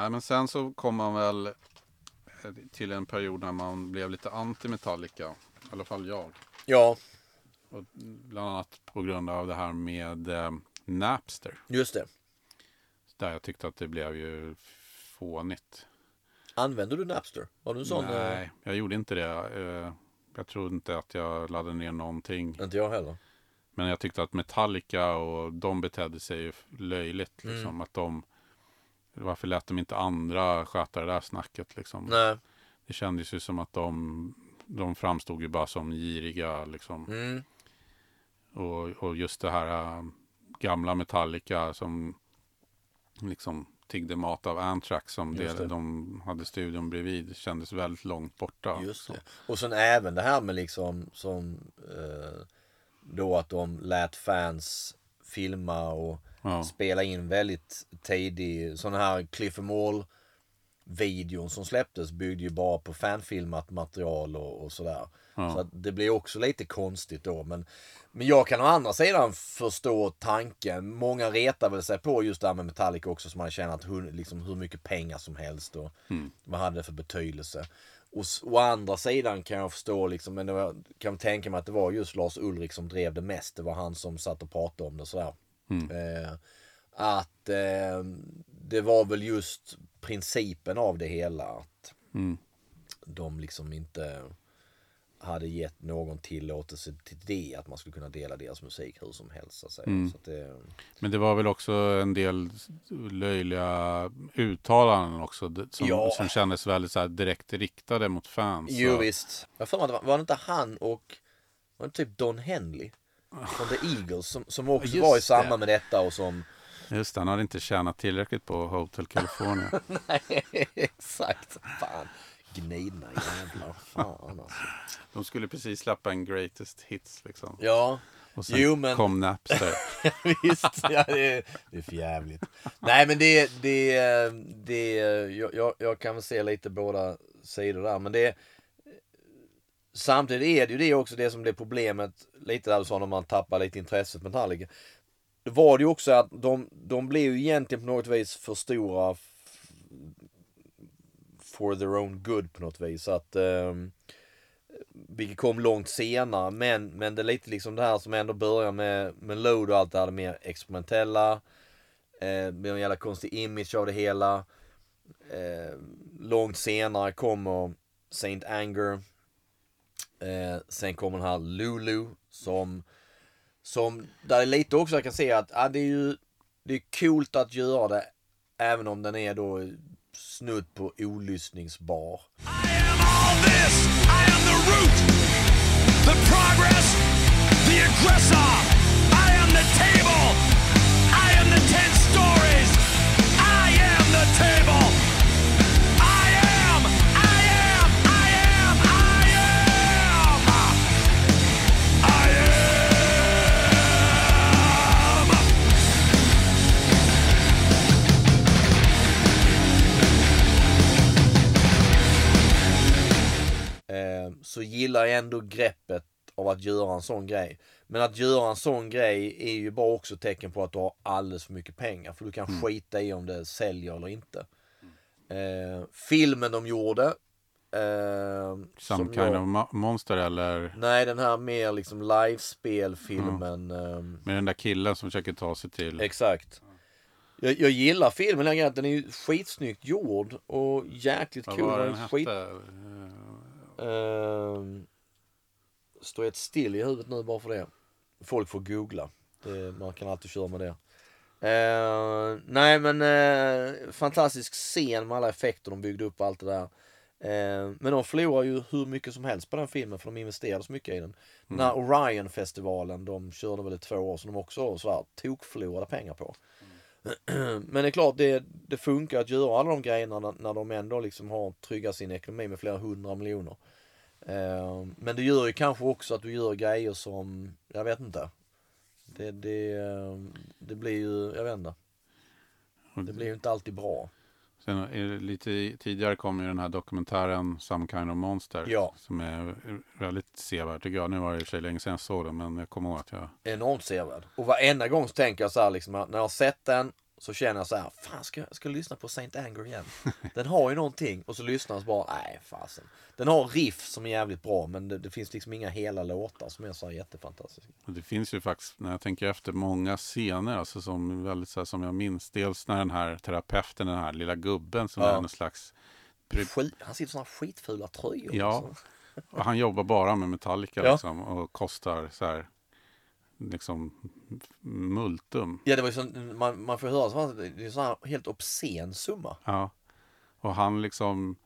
Nej, men sen så kom man väl eh, till en period när man blev lite anti-Metallica. I alla fall jag. Ja, Och bland annat på grund av det här med eh, Napster. just det. Där jag tyckte att det blev ju fånigt. Använder du Napster? Har du en sån? eh, Nej, jag gjorde inte det. Eh, Jag tror inte att jag laddade ner någonting. Inte jag heller. Men jag tyckte att Metallica och de betedde sig löjligt. Mm. Liksom, att de, varför lät de inte andra sköta det där snacket? Liksom? Nej. Det kändes ju som att de, de framstod ju bara som giriga. Liksom. Mm. Och, och just det här äh, gamla Metallica som liksom tiggde mat av Anthrax som det, det. de hade studion bredvid kändes väldigt långt borta. Just Så. Och sen även det här med liksom som eh, då att de lät fans filma och Ja. spela in väldigt tidig sådana här Cliff Mall videon som släpptes byggde ju bara på fanfilmat material och, och sådär. Ja. Så det blir också lite konstigt då. Men, men jag kan å andra sidan förstå tanken. Många retar väl sig på just det här med Metallica också som man tjänat hur, liksom, hur mycket pengar som helst och vad hade det för betydelse. Och å andra sidan kan jag förstå, liksom, men det var, kan tänka mig att det var just Lars Ulrik som drev det mest. Det var han som satt och pratade om det sådär. Eh, att eh, det var väl just principen av det hela. Att de liksom inte hade gett någon tillåtelse till det. Att man skulle kunna dela deras musik hur som helst. Så säga. Så det, Men det var väl också en del löjliga uttalanden också. Som, Ja. som kändes väldigt så direkt riktade mot fans. jo Så- visst. Jag för mig var det inte han och var det typ Don Henley? Från The Eagles som, som också Just var i samband med detta och som Just det, han hade inte tjänat tillräckligt på Hotel California. Nej, exakt. Fan. Gnidna jävlar. Fan alltså. De skulle precis släppa en greatest hits liksom. Ja. Och sen Jo men kom Napster. visst. Ja, det, är, det är för jävligt. Nej men det, det, det jag, jag, jag kan väl se lite båda sidor där. Men det Samtidigt är det ju det också det som blir problemet. Lite där du sa när man tappar lite intresset med Metallica. Det var det ju också att de, de blev ju egentligen på något vis för stora f- for their own good på något vis. Att, eh, vilket kom långt senare. Men, men det är lite liksom det här som ändå börjar med, med Load och allt det här det mer experimentella. Eh, med en jävla konstig image av det hela. Eh, långt senare kommer Saint Anger. Eh, sen kommer den här Lulu som, som där är lite också jag kan se att ah, det är ju det är coolt att göra det även om den är då snudd på olyssningsbar. I am all this. I am the root, the progress, the aggressor. Så gillar jag ändå greppet av att göra en sån grej. Men att göra en sån grej är ju bara också tecken på att du har alldeles för mycket pengar. För du kan skita i om det säljer eller inte. Eh, filmen de gjorde. Eh, Some som kind jag- of mo- monster eller Nej, den här mer liksom livespelfilmen. eh, med den där killen som försöker ta sig till. Exakt. Jag, jag gillar filmen, den är- ju skitsnyggt gjord och jäkligt Vad cool. var Den är skit, Ehm, står helt still i huvudet nu bara för det. Folk får googla. Det, man kan alltid köra med det. Ehm, nej men eh, fantastisk scen med alla effekter de byggde upp och allt det där. Ehm, men de förlorar ju hur mycket som helst på den filmen för de investerade så mycket i den. Den här Orion-festivalen, de körde väl i två år som de också sådär tokförlorade pengar på. Men det är klart, det, det funkar att göra alla de grejerna när, när de ändå liksom har tryggat sin ekonomi med flera hundra miljoner. Eh, men det gör ju kanske också att du gör grejer som, jag vet inte. Det, det, eh, det blir ju, jag vet inte. Det blir ju inte alltid bra. Sen lite tidigare kom ju den här dokumentären Some kind of monster. Ja. Som är väldigt sevärd tycker jag. Nu var det i och för sig länge sedan jag såg den men jag kommer ihåg att jag Enormt sevärd. Och varenda gång så tänker jag så här liksom, när jag har sett den så känner jag så här, fan ska jag, ska jag lyssna på Saint Anger igen? Den har ju någonting och så lyssnar jag så bara, nej fasen. Den har riff som är jävligt bra men det, det finns liksom inga hela låtar som är så här jättefantastiska. Och det finns ju faktiskt, när jag tänker efter, många scener alltså som, väldigt, så här, som jag minns. Dels när den här terapeuten, den här lilla gubben som Ja. är någon slags... Skit, han sitter i sådana skitfula tröjor. Ja. liksom. Och han jobbar bara med Metallica Ja. liksom, och kostar så här, liksom multum. Ja det var ju sån, man, man får höra så det är sån helt obscen summa. Ja. Och han liksom,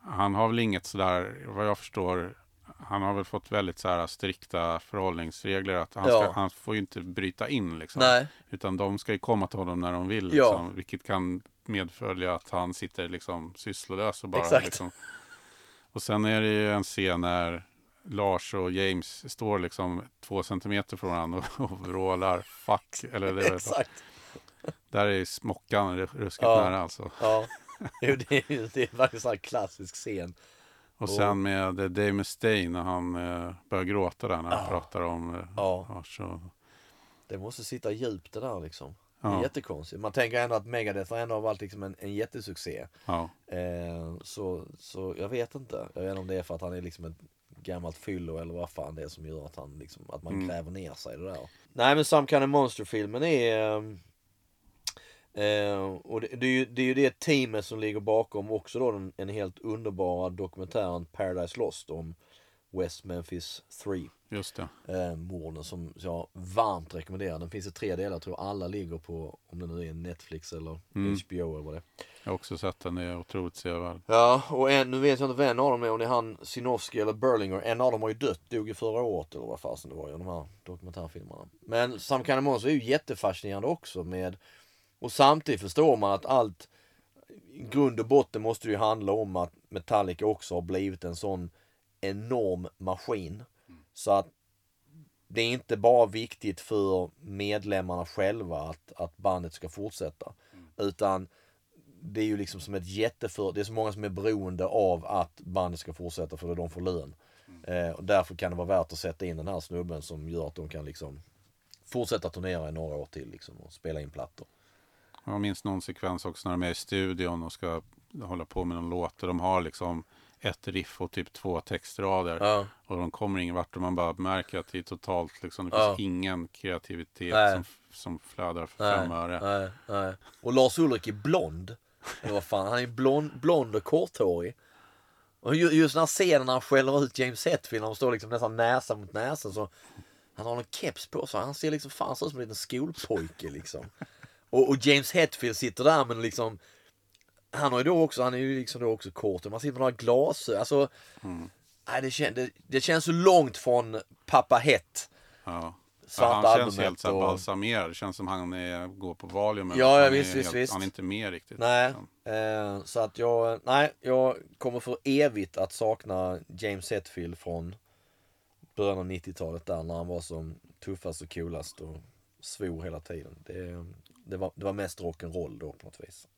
han har väl inget sådär, vad jag förstår, han har väl fått väldigt så här strikta förhållningsregler. Att han, ska, Ja. han får ju inte bryta in liksom. Nej. Utan de ska ju komma till honom när de vill. Ja. Liksom, vilket kan medfölja att han sitter liksom sysslolös och bara Exakt. liksom. Och sen är det ju en scen när Lars och James står liksom två centimeter från varandra och, och vrålar fuck. Eller det är Exakt. där är smockan ruskigt Ja. nära alltså. Ja. Jo, det, är, det är faktiskt en klassisk scen. Och sen med eh, Dave Mustaine när han eh, börjar gråta där när han Ja. pratar om eh, Ja. ja, så, Det måste sitta djupt det där liksom. Det är Ja. jättekonstigt. Man tänker ändå att Megadeth har ändå varit liksom en, en jättesuccé. ja, Eh, så, så jag vet inte. Jag vet inte om det är för att han är liksom ett gammalt fyllo eller vad fan det är som gör att han liksom, att man Mm. gräver ner sig det där. Nej men Some Kind of Monster-filmen är... Eh, och det, det, är ju, det är ju det teamet som ligger bakom också då den, en helt underbara dokumentären Paradise Lost om West Memphis 3 just det. eh, morden som jag varmt rekommenderar. Den finns i tre delar, jag tror alla ligger på, om det nu är Netflix eller Mm. HBO eller vad det är. Jag har också sett den, det är otroligt sevärd. Ja, och en, nu vet jag inte vem av dem är, om det är han Sinofsky eller Berlinger. En av dem har ju dött, dog ju förra året eller vad fasen det var i de här dokumentärfilmerna. Men Sam Kind of Monster är ju jättefascinerande också med, och samtidigt förstår man att allt, i grund och botten måste det ju handla om att Metallica också har blivit en sån enorm maskin. Så att det är inte bara viktigt för medlemmarna själva att, att bandet ska fortsätta. Utan det är ju liksom som ett jätteför... Det är så många som är beroende av att bandet ska fortsätta för att de får lön. Eh, och därför kan det vara värt att sätta in den här snubben som gör att de kan liksom fortsätta turnera i några år till liksom och spela in plattor. Jag minns någon sekvens också när de är i studion och ska hålla på med någon låt. Och de har liksom ett riff och typ två textrader. Ja. Och de kommer ingen vart och man bara märker att det är totalt liksom, det Ja. finns ingen kreativitet Nej. som, som flödar för fem öre. nej, nej. Och Lars Ulrik är blond. Eller vad fan, han är blond, blond och korthårig. Och ju- just den här scenen när han skäller ut James Hetfield, när de står liksom nästan näsa mot näsa så Han har en keps på sig, han ser liksom fan ut som en liten skolpojke liksom. Och, och James Hetfield sitter där men liksom Han har ju då också, han är ju liksom då också kort man sitter med några glasögon, alltså Nej det, kän, det, det känns så långt från Pappa Hett Ja. Ja, han känns helt så och- balsamerad. Det känns som han är, går på Valium. Ja, ja, visst, visst, visst. Han är inte med riktigt. Nej, eh, så att jag, nej, jag kommer för evigt att sakna James Hetfield från början av 90-talet där när han var som tuffast och coolast och svor hela tiden. Det, det, var, det var mest rock'n'roll då på något vis.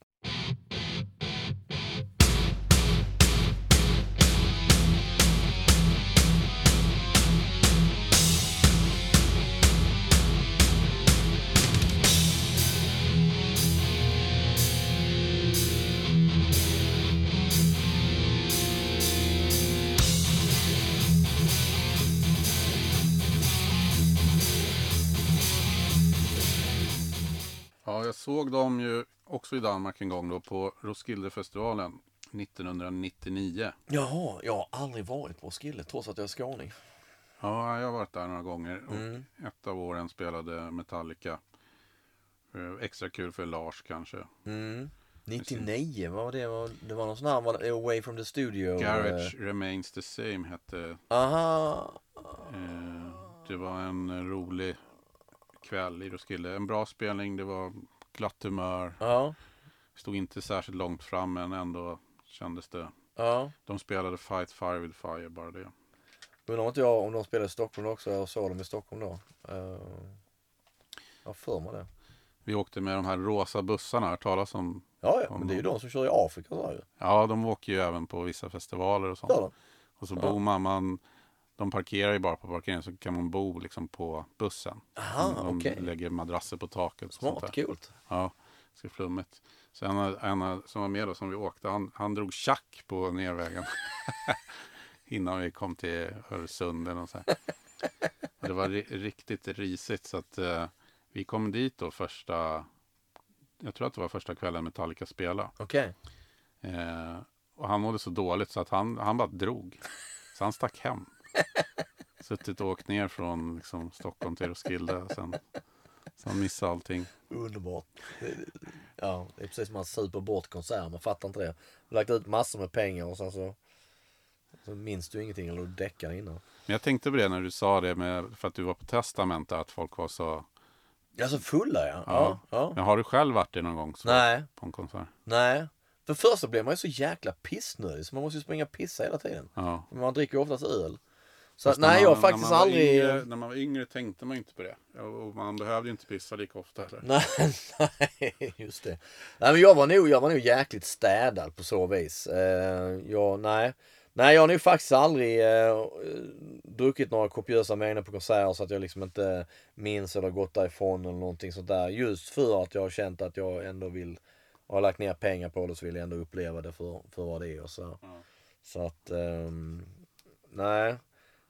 Jag såg dem ju också i Danmark en gång då på Roskildefestivalen 1999. Jaha, jag har aldrig varit på Skille trots att jag är skåning. Ja, jag har varit där några gånger. Och Mm. Ett av åren spelade Metallica. Eh, Extra kul för Lars kanske. Mm. 99, vad var det? Det var någon sån här, var Away from the Studio? Garage Remains the Same hette. Eh, aha, Eh, det var en rolig kväll i Roskilde. En bra spelning, det var glatt humör. ja, Stod inte särskilt långt fram men ändå kändes det. ja. De spelade Fight Fire with Fire, bara det. Undrar om inte jag om de spelade i Stockholm också, jag såg dem i Stockholm då. Uh, jag för mig det. Vi åkte med de här rosa bussarna, har talas om. Ja, ja, men det är ju de som kör i Afrika så ju. Ja, de åker ju även på vissa festivaler och sånt. De? Och så bor man, man, de parkerar ju bara på parkeringen så kan man bo liksom på bussen. Aha, de okej. lägger madrasser på taket. Smart, coolt. Ja, så flummigt. Så en, en som var med då, som vi åkte, han, han drog tjack på nervägen. Innan vi kom till Öresunden och så här. Och det var ri- riktigt risigt så att eh, vi kom dit då första, jag tror att det var första kvällen Metallica spelade. Okej. Eh, och han mådde så dåligt så att han, han bara drog. Så han stack hem. Suttit och åkt ner från liksom, Stockholm till Roskilde. Sen, så han missade allting. Underbart. Det- Ja, det är precis som man super bort konsert, man fattar inte det. Lagt ut massor med pengar och sen så, så minns du ingenting eller du däckar innan. Men jag tänkte på det när du sa det med, för att du var på testament att folk var så. Ja, så fulla ja. Ja. Ja. Men har du själv varit det någon gång? Så, Nej. På en konsert? Nej. För första blir man ju så jäkla pissnödig så man måste ju springa och pissa hela tiden. Ja. Man dricker ju oftast öl. Så Fast nej, man- jag faktiskt när aldrig... Yngre, när man var yngre tänkte man inte på det. Och man behövde inte pissa lika ofta heller. Nej, nej, just det. Nej, men jag var nog, jag var nog jäkligt städad på så vis. Eh, jag, nej. nej, jag har nog faktiskt aldrig eh, druckit några kopiösa mängder på konserter så att jag liksom inte minns eller gått därifrån eller någonting sånt där. Just för att jag har känt att jag ändå vill, har lagt ner pengar på det så vill jag ändå uppleva det för, för vad det är och så. Ja. Så att, ehm, nej.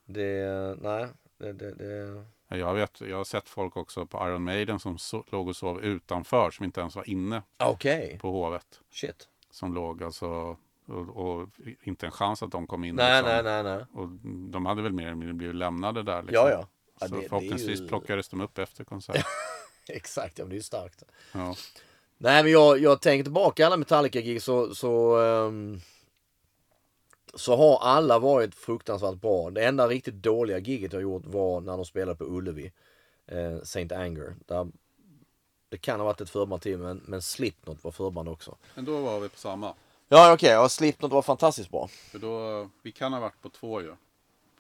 Det, nej. Det, det, det, Jag, vet, jag har sett folk också på Iron Maiden som so låg och sov utanför, som inte ens var inne Okej, på hovet. shit. Som låg alltså, och, och inte en chans att de kom in. Nej, liksom. nej, nej, nej. Och de hade väl mer eller mindre blivit lämnade där. Liksom. Ja, ja. ja Så det- förhoppningsvis ju- plockades de upp efter konserten. Exakt, ja men det är ju starkt. ja. Nej men jag, jag tänker tillbaka alla Metallica-gig så, så, ehm, så har alla varit fruktansvärt bra. Det enda riktigt dåliga giget jag gjort var när de spelade på Ullevi. Eh, Saint Anger. Där, det kan ha varit ett förband till men, men Slipknot var förband också. Men då var vi på samma. Ja okej, ja, Slipknot var fantastiskt bra. För då, vi kan ha varit på två ju.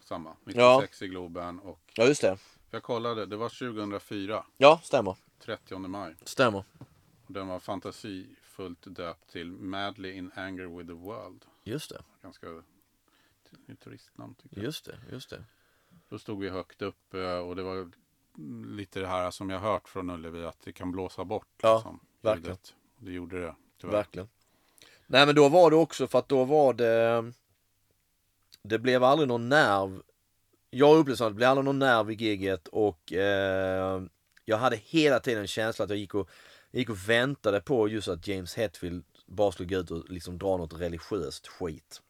Samma. Ja. 96 i Globen och Ja just det. jag kollade, det var 2004, Ja, stämmer. 30 maj. Stämmer. Den var fantasifullt döpt till Madly in Anger with the World. Just det, Ganska turistnamn tycker jag. just det, just det. Då stod vi högt upp eh, och det var lite det här som jag hört från Ullevi att det kan blåsa bort. Ja, liksom, verkligen. Det gjorde det. Tyvärr. Verkligen. Nej men då var det också för att då var det Det blev aldrig någon nerv Jag upplevde att det blev aldrig någon nerv i giget och eh, Jag hade hela tiden en känsla att jag gick och jag gick och väntade på just att James Hetfield bara skulle gå ut och liksom dra något religiöst skit.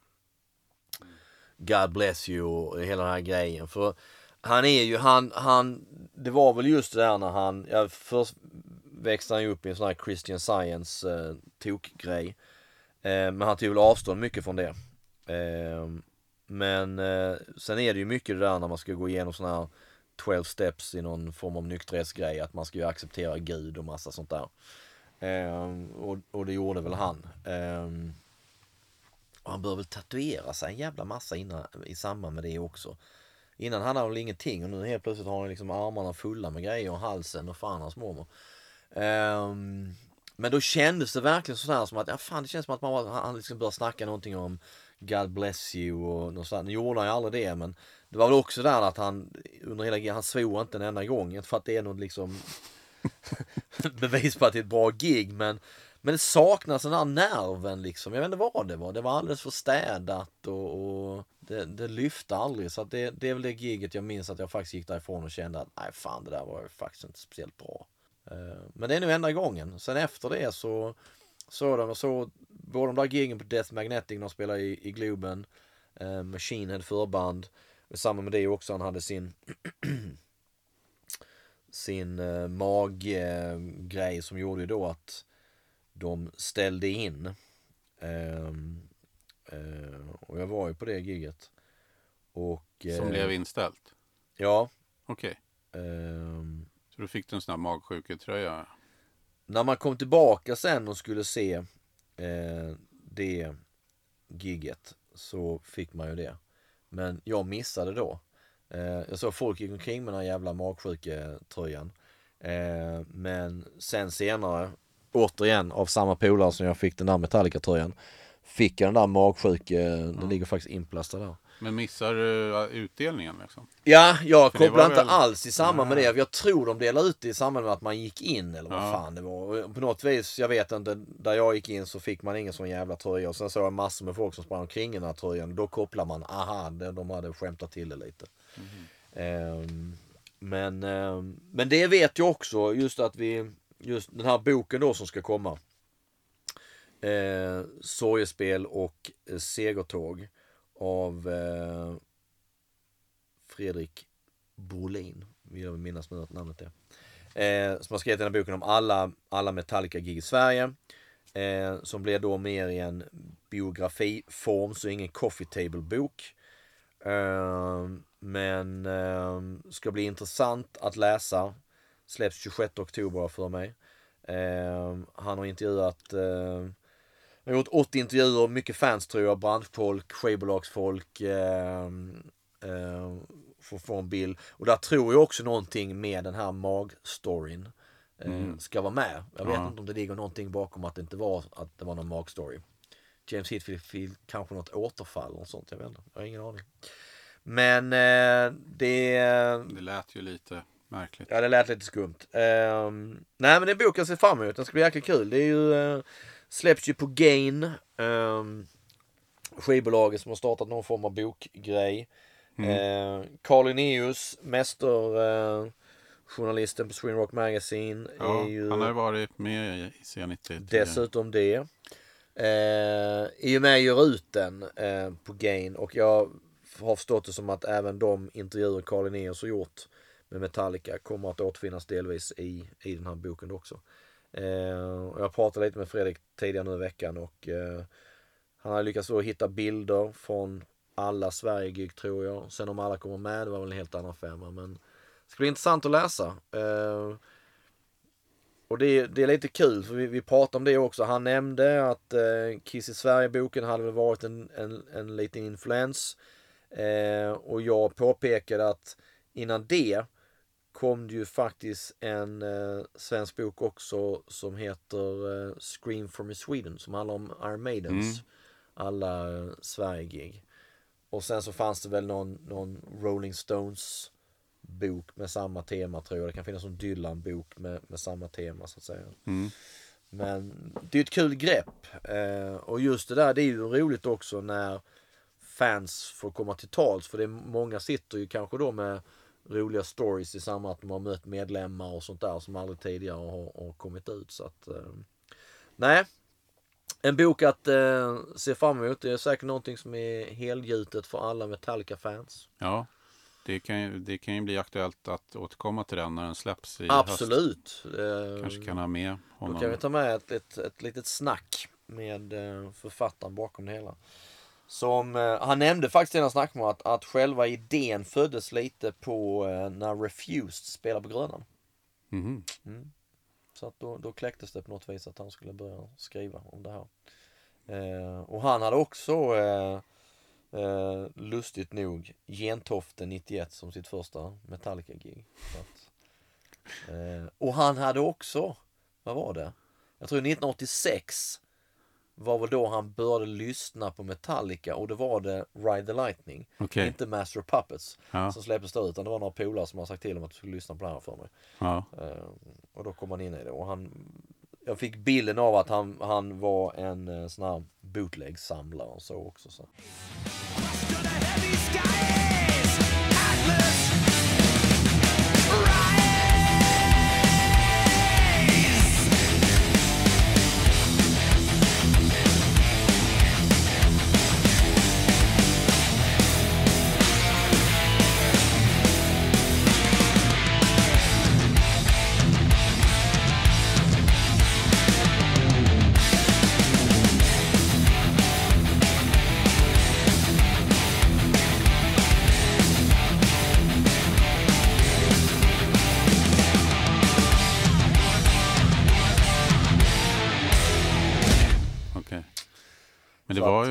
God bless you och hela den här grejen. För han är ju, han, han, det var väl just det där när han, ja, först växte han ju upp i en sån här Christian Science eh, tokgrej. Eh, men han tog väl avstånd mycket från det. Eh, men eh, sen är det ju mycket det där när man ska gå igenom sådana här 12 steps i någon form av nykterhetsgrej. Att man ska ju acceptera Gud och massa sånt där. Eh, och, och det gjorde väl han. Eh, och han bör väl tatuera sig en jävla massa innan, i samband med det också. Innan hade han väl ingenting och nu helt plötsligt har han liksom armarna fulla med grejer och halsen och fan hans mormor. Ehm, men då kändes det verkligen sådär som att, ja fan det känns som att man var, han liksom började snacka någonting om God bless you och något sånt. Nu gjorde han ju aldrig det men det var väl också där att han under hela han svor inte en enda gång. Inte för att det är något liksom bevis på att det är ett bra gig men men det saknas den här nerven liksom. Jag vet inte vad det var. Det var alldeles för städat och, och det, det lyfte aldrig. Så att det, det är väl det giget jag minns att jag faktiskt gick därifrån och kände att nej fan det där var ju faktiskt inte speciellt bra. Eh, men det är nu enda gången. Sen efter det så såg de, så både de där gigen på Death Magnetic när de spelade i, i Globen. Eh, Machine Head förband. Och samma med det också, han hade sin sin eh, maggrej som gjorde då att de ställde in. Ehm, eh, och jag var ju på det giget. Och, Som eh, blev inställt. Ja. Okej. ehm, Så då fick du en sån här magsjuketröja. när man kom tillbaka sen och skulle se eh, det gigget så fick man ju det. Men jag missade då. Eh, jag såg folk gick omkring med den här jävla magsjuketröjan. Eh, men sen senare, återigen av samma polare som jag fick den där Metallica-tröjan. Fick jag den där magsjuke, den ligger faktiskt inplastad där. Men missar du utdelningen liksom? Ja, jag För kopplar inte väl- alls i samband med det. Jag tror de delade ut det i samband med att man gick in eller vad Ja. fan det var. På något vis, jag vet inte, där jag gick in så fick man ingen sån jävla tröja. Och sen såg jag massor med folk som sprang omkring i den här tröjan. Då kopplar man, aha, de de hade skämtat till det lite. Ehm, men, ehm, men det vet jag också, just att vi, just den här boken då som ska komma. Eh, Sorgespel och segertåg av eh, Fredrik Brolin, vill minnas nu att namnet är. Eh, som har skrivit den här boken om alla, alla Metallica-gig i Sverige. Eh, som blir då mer i en biografiform, så ingen coffee table-bok. Eh, men eh, ska bli intressant att läsa. Släpps 26 oktober för mig. Eh, han har intervjuat eh, han har gjort 80 intervjuer, mycket fans tror jag, branschfolk, skivbolagsfolk. Eh, Eh, för att få en bild. Och där tror jag också någonting med den här mag-storyn eh, ska vara med. Jag vet Ja. inte om det ligger någonting bakom att det inte var, att det var någon mag-story. James Hetfield kanske något återfall och sånt, jag vet inte. Jag har ingen aning. Men eh, det... Det lät ju lite märkligt. Ja, det lät lite skumt. Ehm, nej, men det är en bok jag ser fram emot. Den ska bli jäkligt kul. Det är ju, uh, släpps ju på Gain. Um, skivbolaget som har startat någon form av bokgrej. Mm. Carl Linnaeus, mästerjournalisten på Sweden Rock Magazine. Ja, är ju Han har ju varit med i C90. tidigare. dessutom det. Uh, I och med gör ut den eh, på Gain och jag har förstått det som att även de intervjuer Carl Linnaeus har gjort med Metallica kommer att återfinnas delvis i, i den här boken också. Eh, jag pratade lite med Fredrik tidigare nu i veckan och eh, han har lyckats då hitta bilder från alla Sverige-gig tror jag. Sen om alla kommer med, det var väl en helt annan femma. Men det ska bli intressant att läsa. Eh, och det, är- det är lite kul för vi, vi pratade om det också. Han nämnde att eh, Kiss i Sverige-boken hade väl varit en, en, en liten influens. Eh, och jag påpekade att innan det kom det ju faktiskt en eh, svensk bok också som heter eh, Scream from Sweden som handlar om Iron Maidens alla eh, Sverige-gig. Och sen så fanns det väl någon, någon Rolling Stones bok med samma tema tror jag. Det kan finnas någon Dylan-bok med, med samma tema så att säga. Mm. Men det är ett kul grepp. Eh, och just det där, det är ju roligt också när fans får komma till tals. För det är, många sitter ju kanske då med roliga stories i samband med att de har mött medlemmar och sånt där som aldrig tidigare har, har kommit ut. Så att, eh, nej, en bok att eh, se fram emot. Det är säkert någonting som är helgjutet för alla Metallica-fans. Ja, det kan, ju, det kan ju bli aktuellt att återkomma till den när den släpps i höst. Absolut. Eh, Kanske kan ha med Då honom. kan vi ta med ett, ett, ett litet snack med eh, författaren bakom det hela. Som, eh, han nämnde faktiskt i den här att, att själva idén föddes lite på eh, när Refused spelade på Grönan. Mhm. Så att då, då kläcktes det på något vis att han skulle börja skriva om det här. Eh, och han hade också eh, eh, lustigt nog Gentofte 91 som sitt första Metallica-gig. Eh, och han hade också, vad var det? Jag tror 1986 var väl då han började lyssna på Metallica och det var det Ride the Lightning. Okej. Inte Master of Puppets Ja. som släpptes då utan det var några polare som har sagt till om att du skulle lyssna på det här för mig. Ja. Eh, och då kom han in i det och han Jag fick bilden av att han, han var en eh, sån här bootleg-samlare och så också. Så.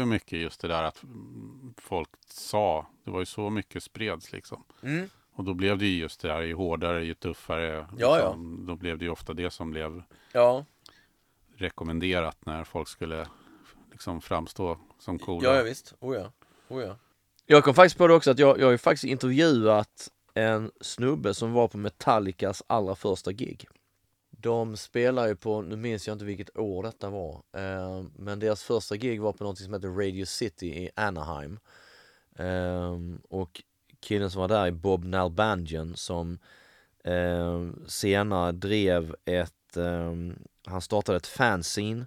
Ju mycket just det där att folk sa. Det var ju så mycket spreds liksom. Mm. Och då blev det ju just det där, ju hårdare, ju tuffare. Ja, liksom, Då blev det ju ofta det som blev Ja, rekommenderat när folk skulle liksom framstå som coola. ja, ja visst. Oh ja. Oh ja. Jag kom faktiskt på det också att jag, jag har ju faktiskt intervjuat en snubbe som var på Metallicas allra första gig. De spelar ju på, nu minns jag inte vilket år detta var, eh, men deras första gig var på något som heter Radio City i Anaheim. Eh, och killen som var där är Bob Nalbandian som eh, senare drev ett, eh, han startade ett fanzine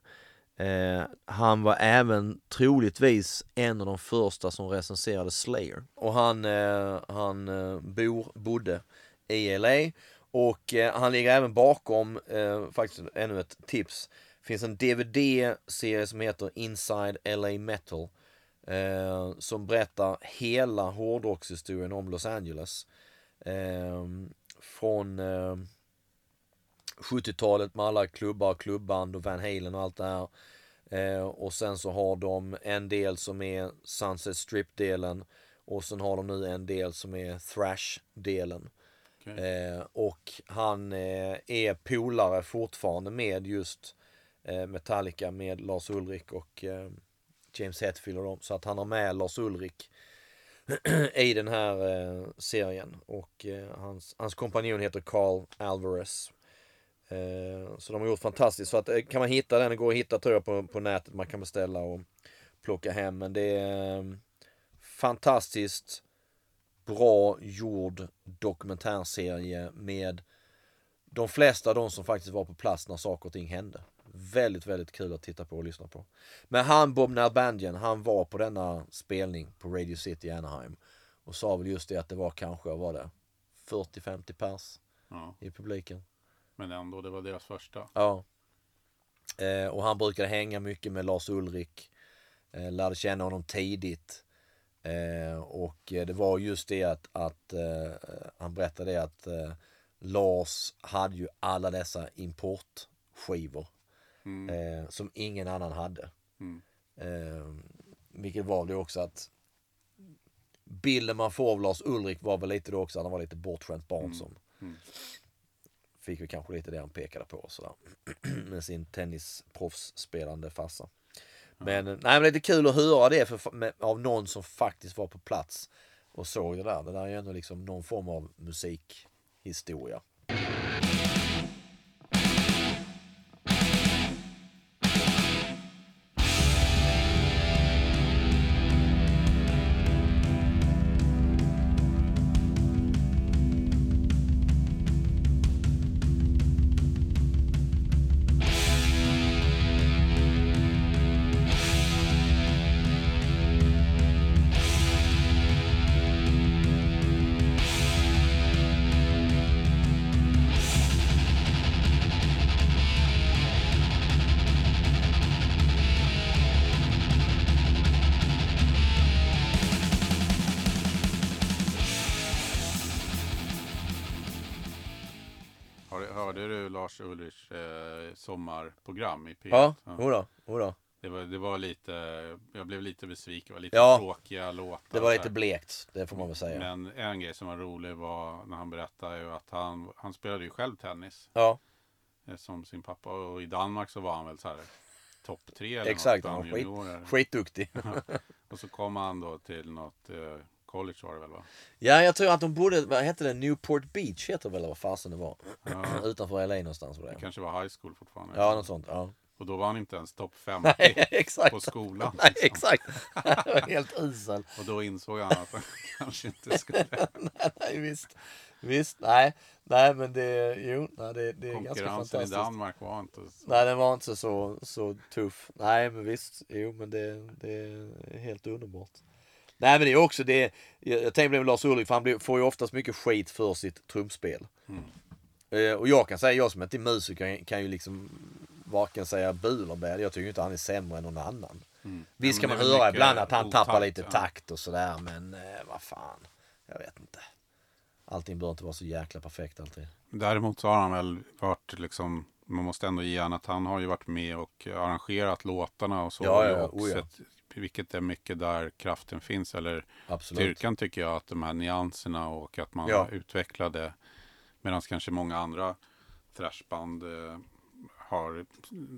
Eh, han var även troligtvis en av de första som recenserade Slayer. Och han, eh, han eh, bor, bodde i LA och eh, han ligger även bakom, eh, faktiskt ännu ett tips, finns en DVD-serie som heter Inside LA Metal. Eh, som berättar hela hårdrockshistorien om Los Angeles. Eh, från eh, 70-talet med alla klubbar, klubband och Van Halen och allt det här. Eh, och sen så har de en del som är Sunset Strip-delen Och sen har de nu en del som är thrash-delen. Okay. Eh, och han eh, är polare fortfarande med just eh, Metallica med Lars Ulrik och eh, James Hetfield och dem. Så att han har med Lars Ulrik i den här eh, serien. Och eh, hans, hans kompanjon heter Carl Alvarez. Eh, så de har gjort fantastiskt. Så att, eh, kan man hitta den, det går att hitta tror jag på, på nätet. Man kan beställa och plocka hem. Men det är eh, fantastiskt bra gjord dokumentärserie med de flesta av de som faktiskt var på plats när saker och ting hände. Väldigt, väldigt kul att titta på och lyssna på. Men han, Bob Nalbandian, han var på denna spelning på Radio City Anaheim. Och sa väl just det att det var kanske, var det? 40-50 pers Ja, i publiken. men ändå, det var deras första. Ja. Eh, och han brukade hänga mycket med Lars Ulrik. Eh, lärde känna honom tidigt. Eh, och det var just det att, att eh, han berättade det att eh, Lars hade ju alla dessa importskivor. Eh, som ingen annan hade. Mm. Eh, vilket var det också att bilden man får av Lars Ulrik var väl lite då också att han var lite bortskämt barn som fick väl kanske lite det han pekade på sådär. med sin tennisproffsspelande farsa. Men, nej, men det är lite kul att höra det för, med, av någon som faktiskt var på plats och såg det där. Det där är ju ändå liksom någon form av musikhistoria. Lars Ulrichs eh, sommarprogram i P1? Ja, jodå, jodå. Det var, det var lite, jag blev lite besviken. Det var lite Ja. tråkiga låtar. Det var lite blekt, det får man väl säga. Men en grej som var rolig var när han berättade ju att han, han spelade ju själv tennis Ja, eh, som sin pappa. Och i Danmark så var han väl så här topp tre eller exakt. något Han bland var skit, skitduktig. Och så kom han då till något eh, college var det väl va? Ja, jag tror att de bodde, vad hette det? Newport Beach heter det väl, vad fasen det var. Ja. Utanför LA någonstans var Det det. kanske var high school fortfarande. Ja, något sånt. Ja. Och då var han inte ens topp 50 exakt. på skolan. Nej, liksom. exakt. Det var helt usel. Och då insåg han att han kanske inte skulle nej, nej, visst. Visst, nej. Nej, men det, jo, nej, det, det är ganska Konkurrensen i fantastiskt. Danmark var inte så. Nej, den var inte så, så tuff. Nej, men visst. Jo, men det, det är helt underbart. Nej, men det är också det. Jag, jag tänker på det med Lars Ulrik, för han blir, får ju oftast mycket skit för sitt trumpspel. Eh, och jag kan säga, jag som inte är musiker kan, kan ju liksom varken säga bu eller bä. Jag tycker inte han är sämre än någon annan. Visst Ja, kan man höra ibland att han tappar otakt, lite ja. takt och sådär, men eh, vad fan. Jag vet inte. Allting bör inte vara så jäkla perfekt alltid. Däremot så har han väl varit liksom, man måste ändå ge han att han har ju varit med och arrangerat låtarna och så. Ja, ja, och ja. sett, vilket är mycket där kraften finns. Eller Absolut. styrkan tycker jag, att de här nyanserna och att man Ja. utvecklade. Medan kanske många andra thrashband eh, har,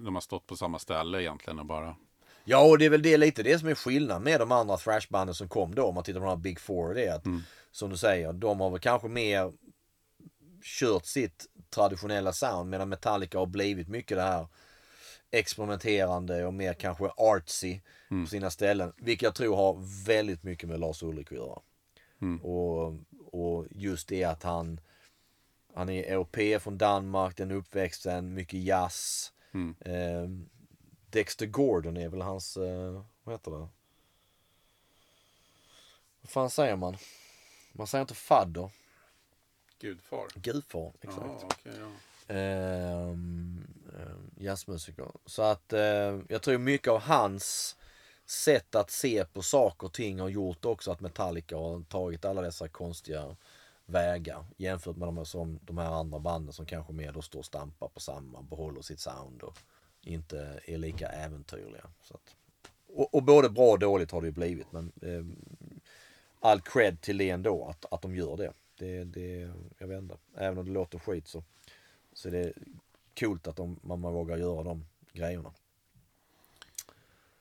de har stått på samma ställe egentligen och bara Ja, och det är väl det lite det som är skillnad med de andra thrashbanden som kom då. Om man tittar på de här Big Four. Det är att, som du säger, de har väl kanske mer kört sitt traditionella sound. Medan Metallica har blivit mycket det här experimenterande och mer kanske artsy på sina ställen. Vilket jag tror har väldigt mycket med Lars Ulrik att göra. Och, och just det att han han är europé från Danmark, den uppväxten, mycket jazz. Eh, Dexter Gordon är väl hans, eh, vad heter det? Vad fan säger man? Man säger inte fadder, gudfar. gudfar. Exakt. Ja, okej, ja. Ehm, Eh, jazzmusiker. Så att eh, jag tror mycket av hans sätt att se på saker och ting har gjort också att Metallica har tagit alla dessa konstiga vägar jämfört med de, som, de här andra banden som kanske mer då står och stampar på samma, behåller sitt sound och inte är lika äventyrliga. Så att, och, och både bra och dåligt har det ju blivit men eh, all cred till det ändå, att, att de gör det. det, det jag vet inte. Även om det låter skit så, så är det coolt att de, man, man vågar göra de grejerna.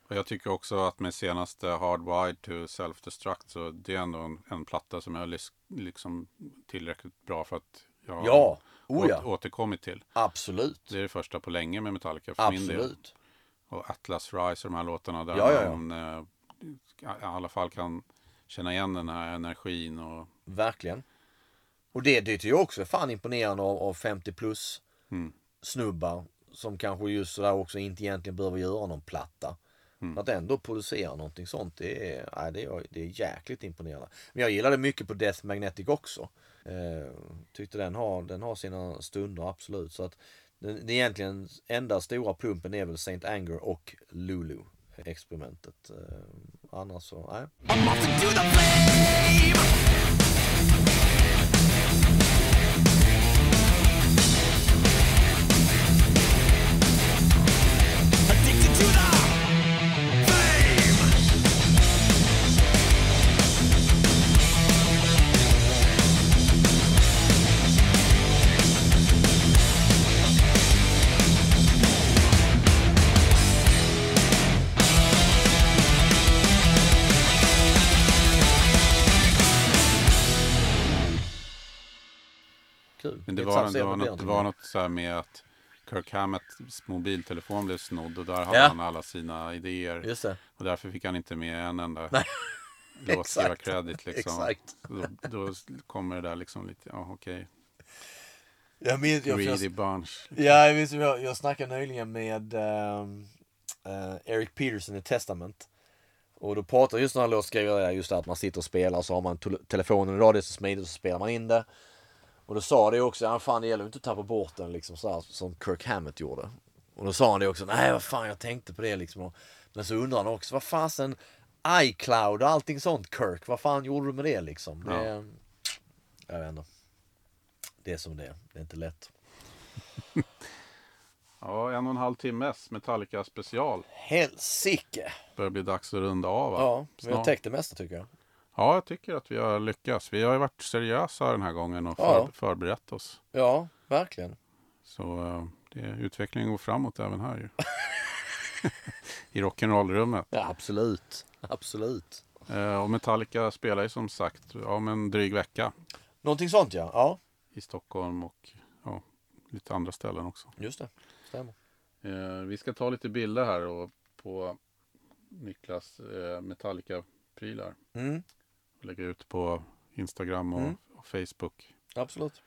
Och jag tycker också att med senaste Hardwired to Self-Destruct så det är ändå en, en platta som jag liksom tillräckligt bra för att jag Ja, oh ja. återkommit till. Absolut. Det är det första på länge med Metallica för min del. Absolut. Och Atlas Rise och de här låtarna där ja, ja. man eh, i alla fall kan känna igen den här energin och Verkligen. Och det, det tycker jag också är fan imponerande av, av 50 plus Mm. Snubbar som kanske just sådär också inte egentligen behöver göra någon platta. Mm. Att ändå producera någonting sånt, det är, nej, det är, det är jäkligt imponerande. Men jag gillade mycket på Death Magnetic också. Eh, tyckte den har, den har sina stunder absolut. Så att den, är egentligen enda stora plumpen är väl Saint Anger och Lulu experimentet. Eh, annars så, nej. Var, det var, något, det var något så här med att Kirk Hammetts mobiltelefon blev snodd och där hade Ja. han alla sina idéer. Just det. Och därför fick han inte med en enda Nej. låtskriva Exakt. credit liksom. Exakt. Då, då kommer det där liksom lite, ja okej, Jag minns, jag, greedy bunch. ja, jag, minns, jag, jag snackade nyligen med ehm, eh, Eric Peterson i Testament. Och då pratade just när han låtskrivare just det att man sitter och spelar så har man tele- telefonen det är så smidigt så spelar man in det. Och då sa det också, ja fan det gäller inte att tappa bort den liksom så här, som Kirk Hammett gjorde. Och då sa han det också, nej vad fan jag tänkte på det liksom. Men så undrar han också, vad fasen iCloud och allting sånt Kirk, vad fan gjorde du med det liksom? Det, Jag vet inte. Det är som det är, det är inte lätt. Ja, en och en halv timmes Metallica special. Helsike! Börjar bli dags att runda av. va? Ja, vi har täckt det mesta tycker jag. Ja, jag tycker att vi har lyckats. Vi har ju varit seriösa den här gången och för, Ja. förberett oss. Ja, verkligen. Så eh, det, utvecklingen går framåt även här ju. I rock'n'roll-rummet. Ja, absolut. Absolut. Eh, och Metallica spelar ju som sagt om en dryg vecka Någonting sånt ja. Ja, i Stockholm och ja, lite andra ställen också. just det. Stämmer. Eh, vi ska ta lite bilder här och på Niklas Metallica-prylar. Mm, Lägga ut på Instagram och, Mm. och Facebook. absolut.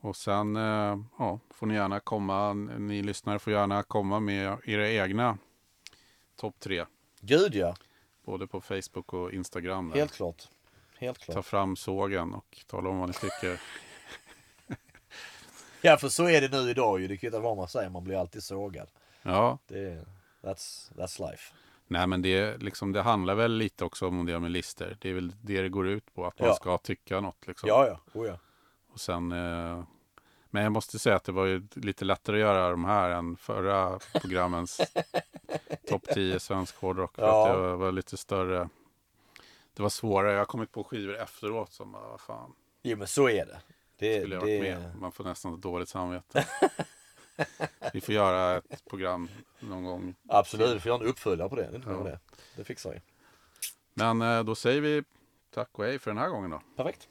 Och sen eh, ja, får ni gärna komma, ni lyssnare får gärna komma med era egna topp tre. Gud ja. Både på Facebook och Instagram. Där. Helt klart. Helt Ta klart. fram sågen och tala om vad ni tycker. Ja, för så är det nu idag ju. Det vara vad man säger. Man blir alltid sågad. Ja, Det that's, that's life. Nej men det, liksom, det handlar väl lite också om det med lister. Det är väl det det går ut på, att man Ja. ska tycka något. Liksom. Ja, ja. Oh, ja. Och sen, eh, men jag måste säga att det var ju lite lättare att göra de här än förra programmens topp 10 svensk hårdrock. Ja. det var lite större. Det var svårare. Jag har kommit på skivor efteråt som bara, vad fan, Jo, men så är det. Det, skulle jag det, varit med. Man får nästan dåligt samvete. Vi får göra ett program någon gång. Absolut, vi får göra en uppföljare på det. Det, ja. det. det fixar vi. Men eh, då säger vi tack och hej för den här gången då. Perfekt.